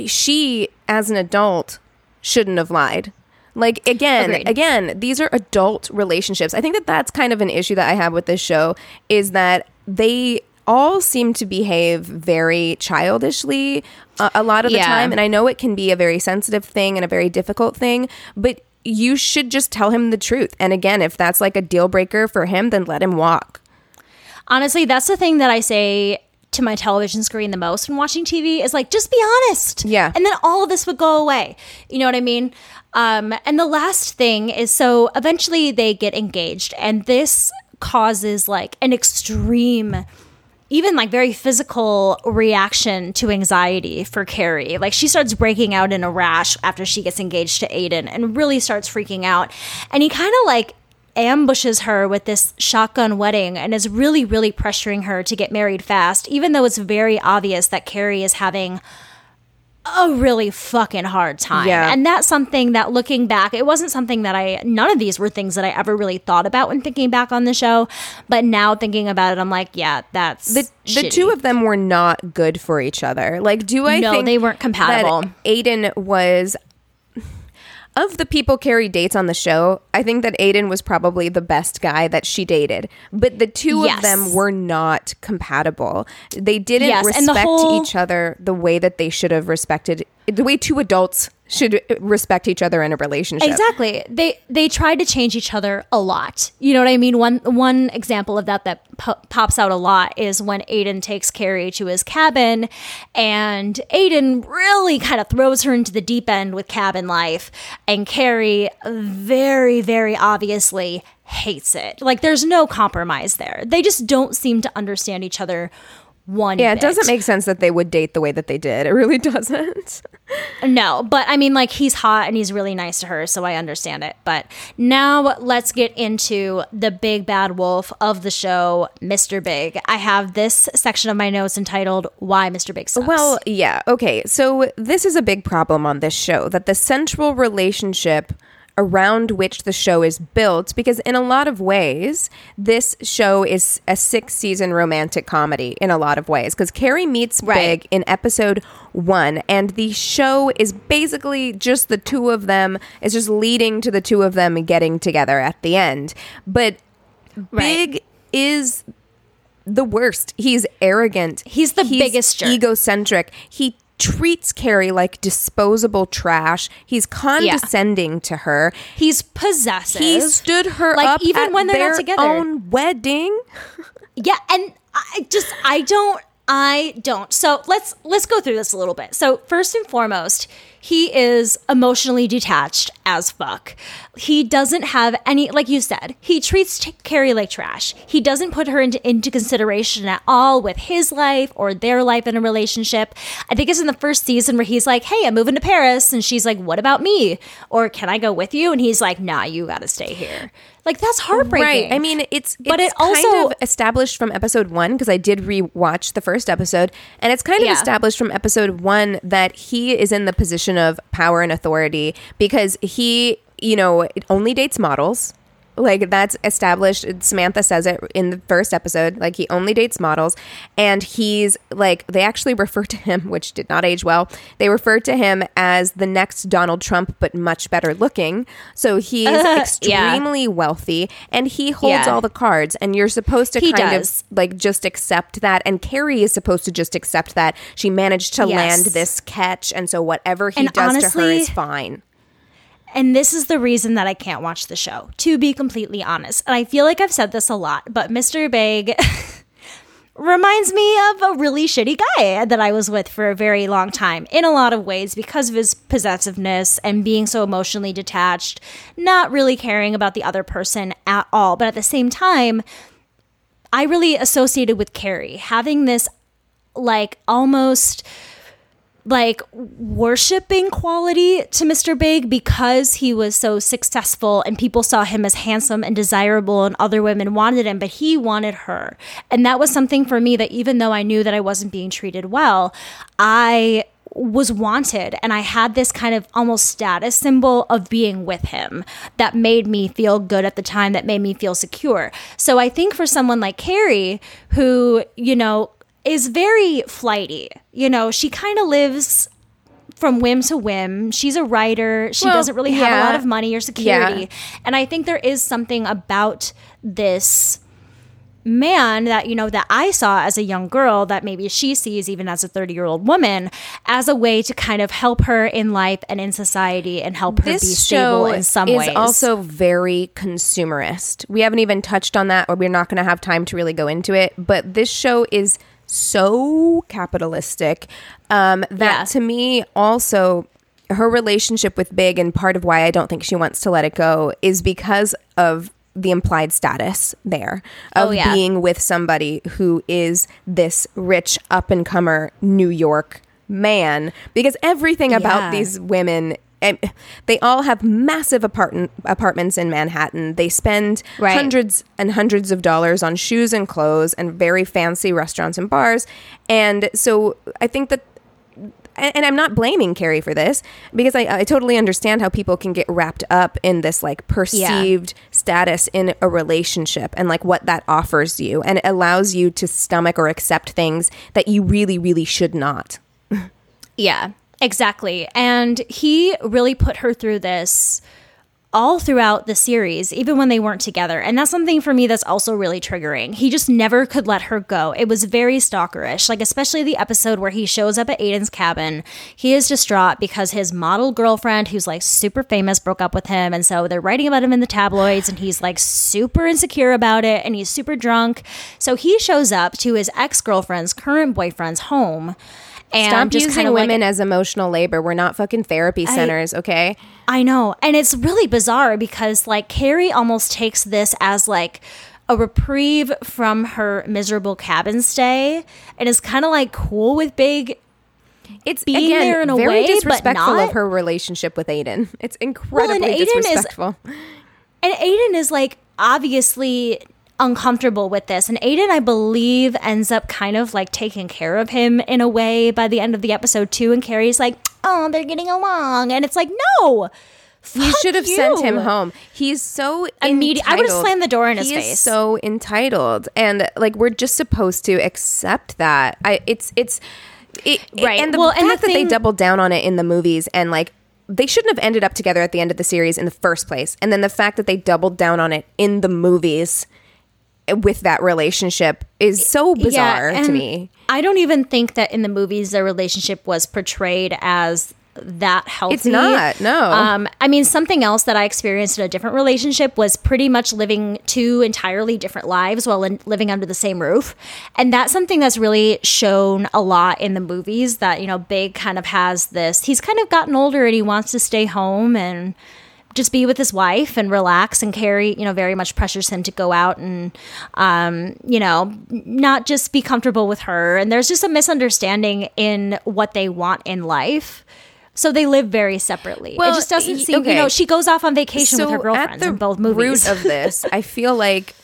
She as an adult shouldn't have lied. Like again Agreed. again these are adult relationships. I think that that's kind of an issue that i have with this show is that they all seem to behave very childishly a, a lot of the Yeah. time. And i know it can be a very sensitive thing and a very difficult thing but you should just tell him the truth. And again if that's like a deal breaker for him then let him walk honestly that's the thing that i say to my television screen the most when watching tv is like just be honest Yeah. and then all of this would go away you know what i mean um, and the last thing is so eventually they get engaged and this causes like an extreme even like very physical reaction to anxiety for Carrie. Like she starts breaking out in a rash after she gets engaged to Aiden and really starts freaking out. And he kind of like ambushes her with this shotgun wedding and is really, really pressuring her to get married fast, even though it's very obvious that Carrie is having a really fucking hard time. Yeah. And that's something that looking back, it wasn't something that I, none of these were things that I ever really thought about when thinking back on the show. But now thinking about it, I'm like, yeah, that's the the two of them were not good for each other. Like, do I No, think they weren't compatible. Aiden was of the people Carrie dates on the show. I think that Aiden was probably the best guy that she dated, but the two Yes. of them were not compatible. They didn't Yes, and the respect whole- each other the way that they should have respected the way two adults should respect each other in a relationship. Exactly. They they try to change each other a lot. You know what I mean? One one example of that that po- pops out a lot is when Aiden takes Carrie to his cabin, and Aiden really kind of throws her into the deep end with cabin life, and Carrie very very obviously hates it. Like there's no compromise there. They just don't seem to understand each other. One Yeah, it doesn't make sense that they would date the way that they did. It really (laughs) doesn't. No, but I mean, like, he's hot and he's really nice to her, so I understand it. But now let's get into the big bad wolf of the show, Mr. Big. I have this section of my notes entitled Why Mr. Big Sucks. Well, yeah. Okay. So this is a big problem on this show that the central relationship around which the show is built because in a lot of ways this show is a six season romantic comedy in a lot of ways because carrie meets Right. big in episode one and the show is basically just the two of them it's just leading to the two of them getting together at the end but Right. big is the worst. He's arrogant. He's the biggest jerk. Egocentric. He treats Carrie like disposable trash. He's condescending to her. he's possessive. He stood her Like, up even when they're not together. own wedding. (laughs) Yeah, and I just I don't I don't. So let's let's go through this a little bit. So first and foremost, he is emotionally detached as fuck. He doesn't have any like you said. He treats T- Carrie like trash. He doesn't put her into into consideration at all with his life or their life in a relationship. I think it's in the first season where he's like, "Hey, I'm moving to Paris," and she's like, "What about me?" Or "Can I go with you?" And he's like, "Nah, you got to stay here." Like that's heartbreaking. Right. I mean, it's But it's it also- kind of established from episode one because I did rewatch the first episode, and it's kind of Yeah. established from episode one that he is in the position of power and authority because he, you know, only dates models. Like that's established. Samantha says it in the first episode. Like he only dates models, and he's like they actually (laughs) refer to him, which did not age well. They refer to him as the next Donald Trump, but much better looking. So he's (laughs) Yeah. extremely wealthy, and he holds Yeah. all the cards. And you're supposed to He kind does. of like just accept that. And Carrie is supposed to just accept that she managed to Yes. land this catch, and so whatever he And does to her is fine. And this is the reason that I can't watch the show, to be completely honest. And I feel like I've said this a lot, but Mr. Big (laughs) reminds me of a really shitty guy that I was with for a very long time in a lot of ways because of his possessiveness and being so emotionally detached, not really caring about the other person at all. But at the same time, I really associated with Carrie having this like almost like worshiping quality to Mr. Big because he was so successful and people saw him as handsome and desirable and other women wanted him, but he wanted her. And that was something for me that even though I knew that I wasn't being treated well, I was wanted and I had this kind of almost status symbol of being with him that made me feel good at the time that made me feel secure. So I think for someone like Carrie who, you know, is very flighty. You know, she kind of lives from whim to whim. She's a writer. She Well, doesn't really have a lot of money or security. Yeah. And I think there is something about this man that you know that I saw as a young girl that maybe she sees even as a 30-year-old woman as a way to kind of help her in life and in society and help her be stable in some is ways. also very consumerist. We haven't even touched on that, or we're not going to have time to really go into it. But this show is so capitalistic um, that Yeah. to me also her relationship with Big and part of why I don't think she wants to let it go is because of the implied status there of Oh, yeah. being with somebody who is this rich up and comer New York man because everything about these women they all have massive apartment apartments in Manhattan. They spend Right. hundreds and hundreds of dollars on shoes and clothes and very fancy restaurants and bars. And so I think that and I'm not blaming Carrie for this because I, I totally understand how people can get wrapped up in this like perceived status in a relationship and like what that offers you and it allows you to stomach or accept things that you really, really should not. (laughs) Yeah, exactly. And he really put her through this all throughout the series, even when they weren't together. And that's something for me that's also really triggering. He just never could let her go. It was very stalkerish, like, especially the episode where he shows up at Aiden's cabin. He is distraught because his model girlfriend, who's like super famous, broke up with him. And so they're writing about him in the tabloids, and he's like super insecure about it, and he's super drunk. So he shows up to his ex girlfriend's current boyfriend's home. And Stop just kind of like women as emotional labor. We're not fucking therapy centers, okay? I know. And it's really bizarre because like Carrie almost takes this as like a reprieve from her miserable cabin stay and is kind of like cool with Big. It's being again there in a very way, but disrespectful not- of her relationship with Aiden. It's incredibly Aiden is- disrespectful. And Aiden is like obviously uncomfortable with this. And Aiden, I believe, ends up kind of like taking care of him in a way by the end of the episode too. And Carrie's like, oh, they're getting along. And it's like, no. You should have sent him home. He's so Immedi- I would've slammed the door in his he is face. so entitled, and like we're just supposed to accept that. I it's it's it, Right. And the Well, fact and the that they doubled down on it in the movies and like. They shouldn't have ended up together at the end of the series in the first place. And then the fact that they doubled down on it in the movies with that relationship is so bizarre to me. I don't even think that in the movies their relationship was portrayed as that healthy. It's not, no. Um, I mean, something else that I experienced in a different relationship was pretty much living two entirely different lives while in, living under the same roof, and that's something that's really shown a lot in the movies. That you know, Big kind of has this. He's kind of gotten older and he wants to stay home and just be with his wife and relax and Carrie, you know, very much pressures him to go out and, um, you know, not just be comfortable with her. And there's just a misunderstanding in what they want in life. So they live very separately. Well, it just doesn't seem, okay. you know, she goes off on vacation with her at girlfriends the in both movies. Root of this, I (laughs) feel like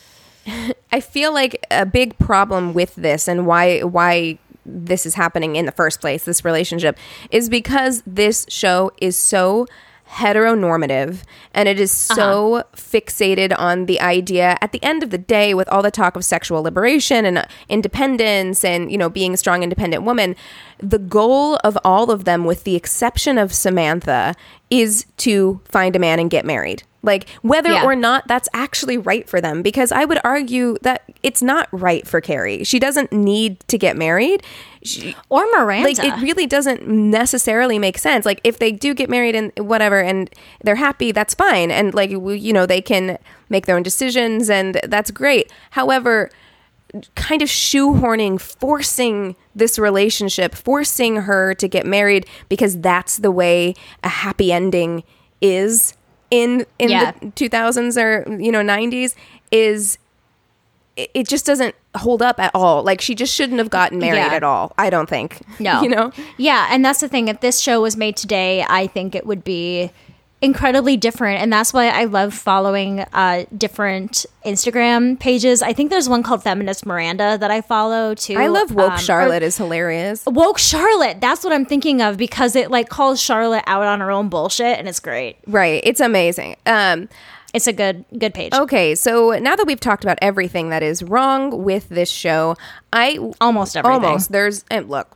I feel like a big problem with this and why why this is happening in the first place, this relationship, is because this show is so heteronormative and it is uh-huh. so fixated on the idea at the end of the day with all the talk of sexual liberation and independence and you know being a strong independent woman the goal of all of them with the exception of Samantha is to find a man and get married like whether Yeah. or not that's actually right for them because i would argue that it's not right for carrie. She doesn't need to get married. She, or Miranda. like it really doesn't necessarily make sense. Like if they do get married and whatever and they're happy that's fine. And like you know they can make their own decisions and that's great. However kind of shoehorning forcing this relationship forcing her to get married because that's the way a happy ending is in in Yeah. the 2000s or you know 90s is it it just doesn't hold up at all. Like she just shouldn't have gotten married Yeah. at all. I don't think. No. (laughs) you know. Yeah, and that's the thing. If this show was made today, I think it would be incredibly different. And that's why I love following uh, different Instagram pages. I think there's one called Feminist Miranda that I follow too. I love woke Um, or- Charlotte is hilarious. Woke Charlotte. That's what I'm thinking of because it like calls Charlotte out on her own bullshit and it's great. Right. It's amazing. Um It's a good good page. okay, so now that we've talked about everything that is wrong with this show, I Almost everything. Almost. There's and look,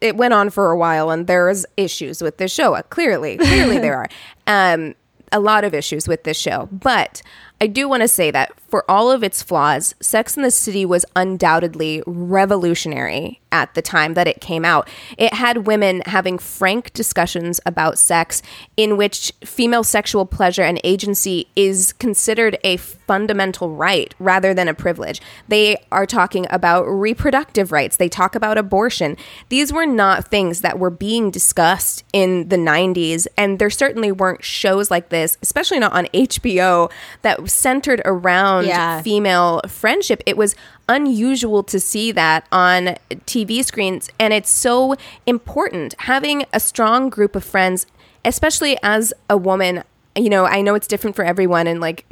it went on for a while and there's issues with this show. Uh, Clearly, clearly (laughs) there are. Um a lot of issues with this show. But I do want to say that for all of its flaws, Sex in the City was undoubtedly revolutionary at the time that it came out. It had women having frank discussions about sex in which female sexual pleasure and agency is considered a fundamental right rather than a privilege. They are talking about reproductive rights, they talk about abortion. These were not things that were being discussed in the 90s, and there certainly weren't shows like this, especially not on HBO, that centered around Yeah. female friendship. It was unusual to see that on TV screens, and it's so important. Having a strong group of friends especially as a woman, you know, I know it's different for everyone and like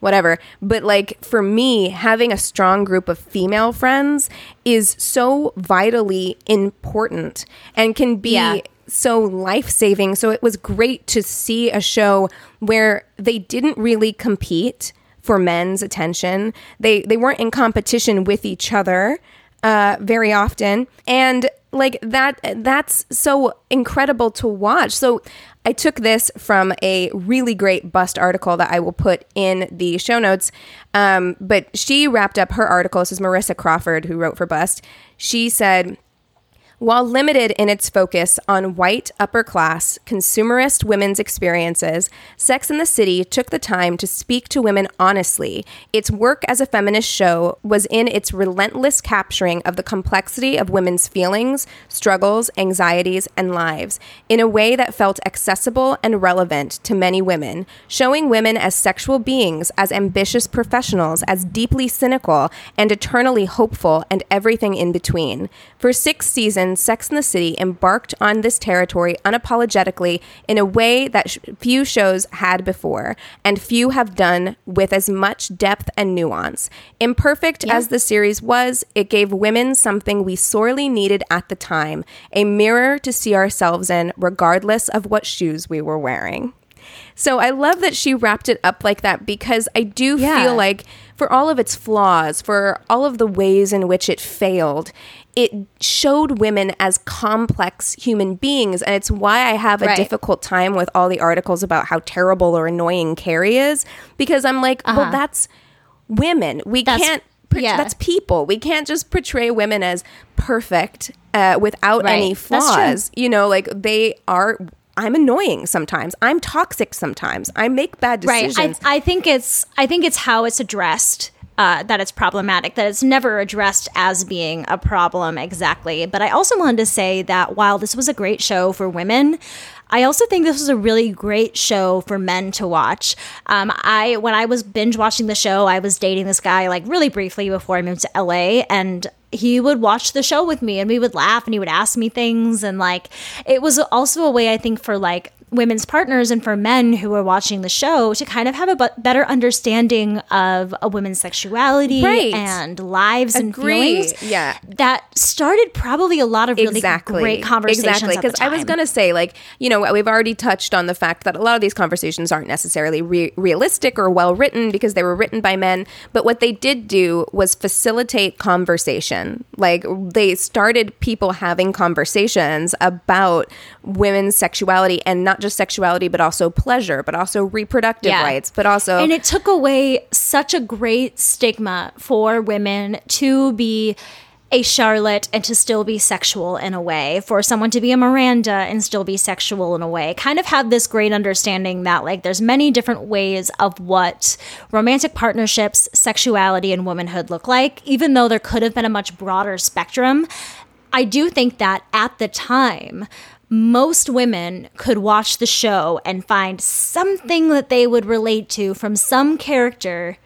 whatever. But like for me, having a strong group of female friends is so vitally important and can be Yeah. So life saving. So it was great to see a show where they didn't really compete for men's attention. They they weren't in competition with each other uh, very often, and like that that's so incredible to watch. So I took this from a really great bust article that I will put in the show notes. Um, but she wrapped up her article. This is Marissa Crawford who wrote for Bust. She said. While limited in its focus on white, upper class, consumerist women's experiences, Sex and the City took the time to speak to women honestly. Its work as a feminist show was in its relentless capturing of the complexity of women's feelings, struggles, anxieties, and lives in a way that felt accessible and relevant to many women, showing women as sexual beings, as ambitious professionals, as deeply cynical and eternally hopeful, and everything in between. For six seasons, Sex and the City embarked on this territory unapologetically in a way that sh- few shows had before, and few have done with as much depth and nuance. Imperfect as the series was, it gave women something we sorely needed at the time a mirror to see ourselves in, regardless of what shoes we were wearing. So I love that she wrapped it up like that because I do Yeah. feel like for all of its flaws, for all of the ways in which it failed, it showed women as complex human beings. And it's why I have a Right. difficult time with all the articles about how terrible or annoying Carrie is because I'm like, well, that's women. We Uh-huh. That's- can't. Yeah. That's people. We can't just portray women as perfect uh, without Right. any flaws. You know, like they are. I'm annoying sometimes. I'm toxic sometimes. I make bad decisions. Right. I, I think it's I think it's how it's addressed uh, that it's problematic. That it's never addressed as being a problem exactly. But I also wanted to say that while this was a great show for women. I also think this was a really great show for men to watch. Um, I when I was binge watching the show, I was dating this guy like really briefly before I moved to LA, and he would watch the show with me, and we would laugh, and he would ask me things, and like it was also a way I think for like women's partners and for men who are watching the show to kind of have a better understanding of a woman's sexuality Right. and lives and feelings. Yeah. That started probably a lot of really exactly great conversations. exactly because i was going to say like you know we've already touched on the fact that a lot of these conversations aren't necessarily re- realistic or well written because they were written by men but what they did do was facilitate conversation like they started people having conversations about women's sexuality and not just sexuality but also pleasure but also reproductive Yeah. rights but also and it took away such a great stigma for women to be a Charlotte and to still be sexual in a way, for someone to be a Miranda and still be sexual in a way. Kind of have this great understanding that like there's many different ways of what romantic partnerships, sexuality, and womanhood look like, even though there could have been a much broader spectrum. I do think that at the time, most women could watch the show and find something that they would relate to from some character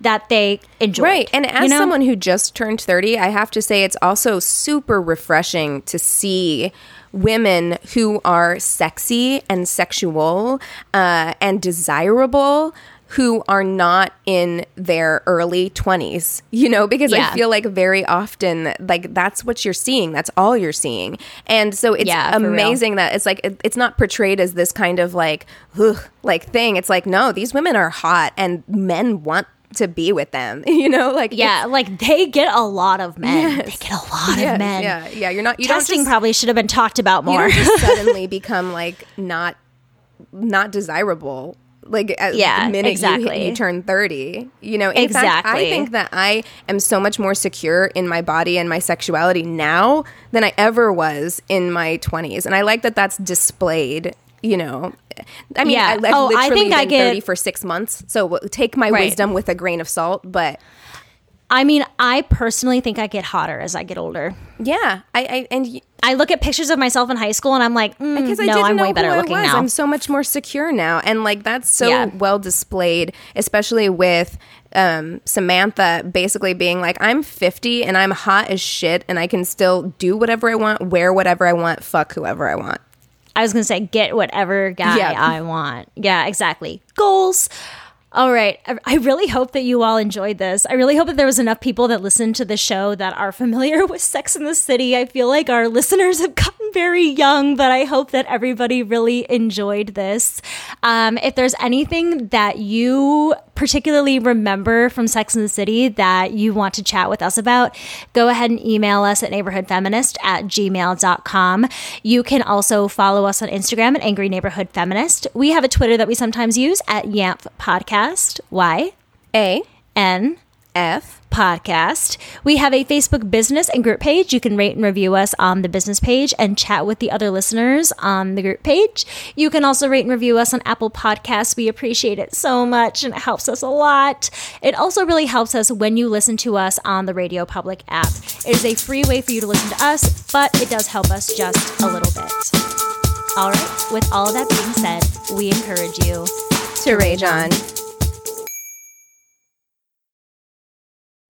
that they enjoyed. Right. And as you know? someone who just turned 30, I have to say it's also super refreshing to see women who are sexy and sexual uh, and desirable who are not in their early 20s you know because Yeah. i feel like very often like that's what you're seeing that's all you're seeing and so it's Yeah, amazing that it's like it, it's not portrayed as this kind of like ugh, like thing it's like no these women are hot and men want to be with them (laughs) you know like yeah, like they get a lot of men. They get a lot Yes, of men. yeah yeah you're not you Testing just, probably should have been talked about more. (laughs) suddenly become like not not desirable like at Yeah, the minute exactly. hit, you turn 30 you know in fact i think that i am so much more secure in my body and my sexuality now than i ever was in my 20s and i like that that's displayed you know i mean Yeah. I, i've Oh, I literally think I get- 30 for six months so take my Right. wisdom with a grain of salt but I mean, I personally think I get hotter as I get older. Yeah i, I and y- I look at pictures of myself in high school and I'm like, mm, because I no, didn't I'm know way better who looking I was. now. I'm so much more secure now, and like that's so Yeah. well displayed, especially with um, Samantha basically being like, "I'm 50 and I'm hot as shit, and I can still do whatever I want, wear whatever I want, fuck whoever I want." I was gonna say get whatever guy Yeah. I want. Yeah, exactly. Goals. All right. I- really hope that you all enjoyed this. I really hope that there was enough people that listened to the show that are familiar (laughs) with Sex in the City. I feel like our listeners have gotten very young, but I hope that everybody really enjoyed this. Um, if there's anything that you particularly remember from Sex in the City that you want to chat with us about, go ahead and email us at neighborhoodfeminist at gmail.com. You can also follow us on Instagram at Angry Neighborhood Feminist. We have a Twitter that we sometimes use at YANF Podcast. Y A N Podcast. We have a Facebook business and group page. You can rate and review us on the business page and chat with the other listeners on the group page. You can also rate and review us on Apple Podcasts. We appreciate it so much and it helps us a lot. It also really helps us when you listen to us on the Radio Public app. It is a free way for you to listen to us, but it does help us just a little bit. All right, with all that being said, we encourage you To rage on.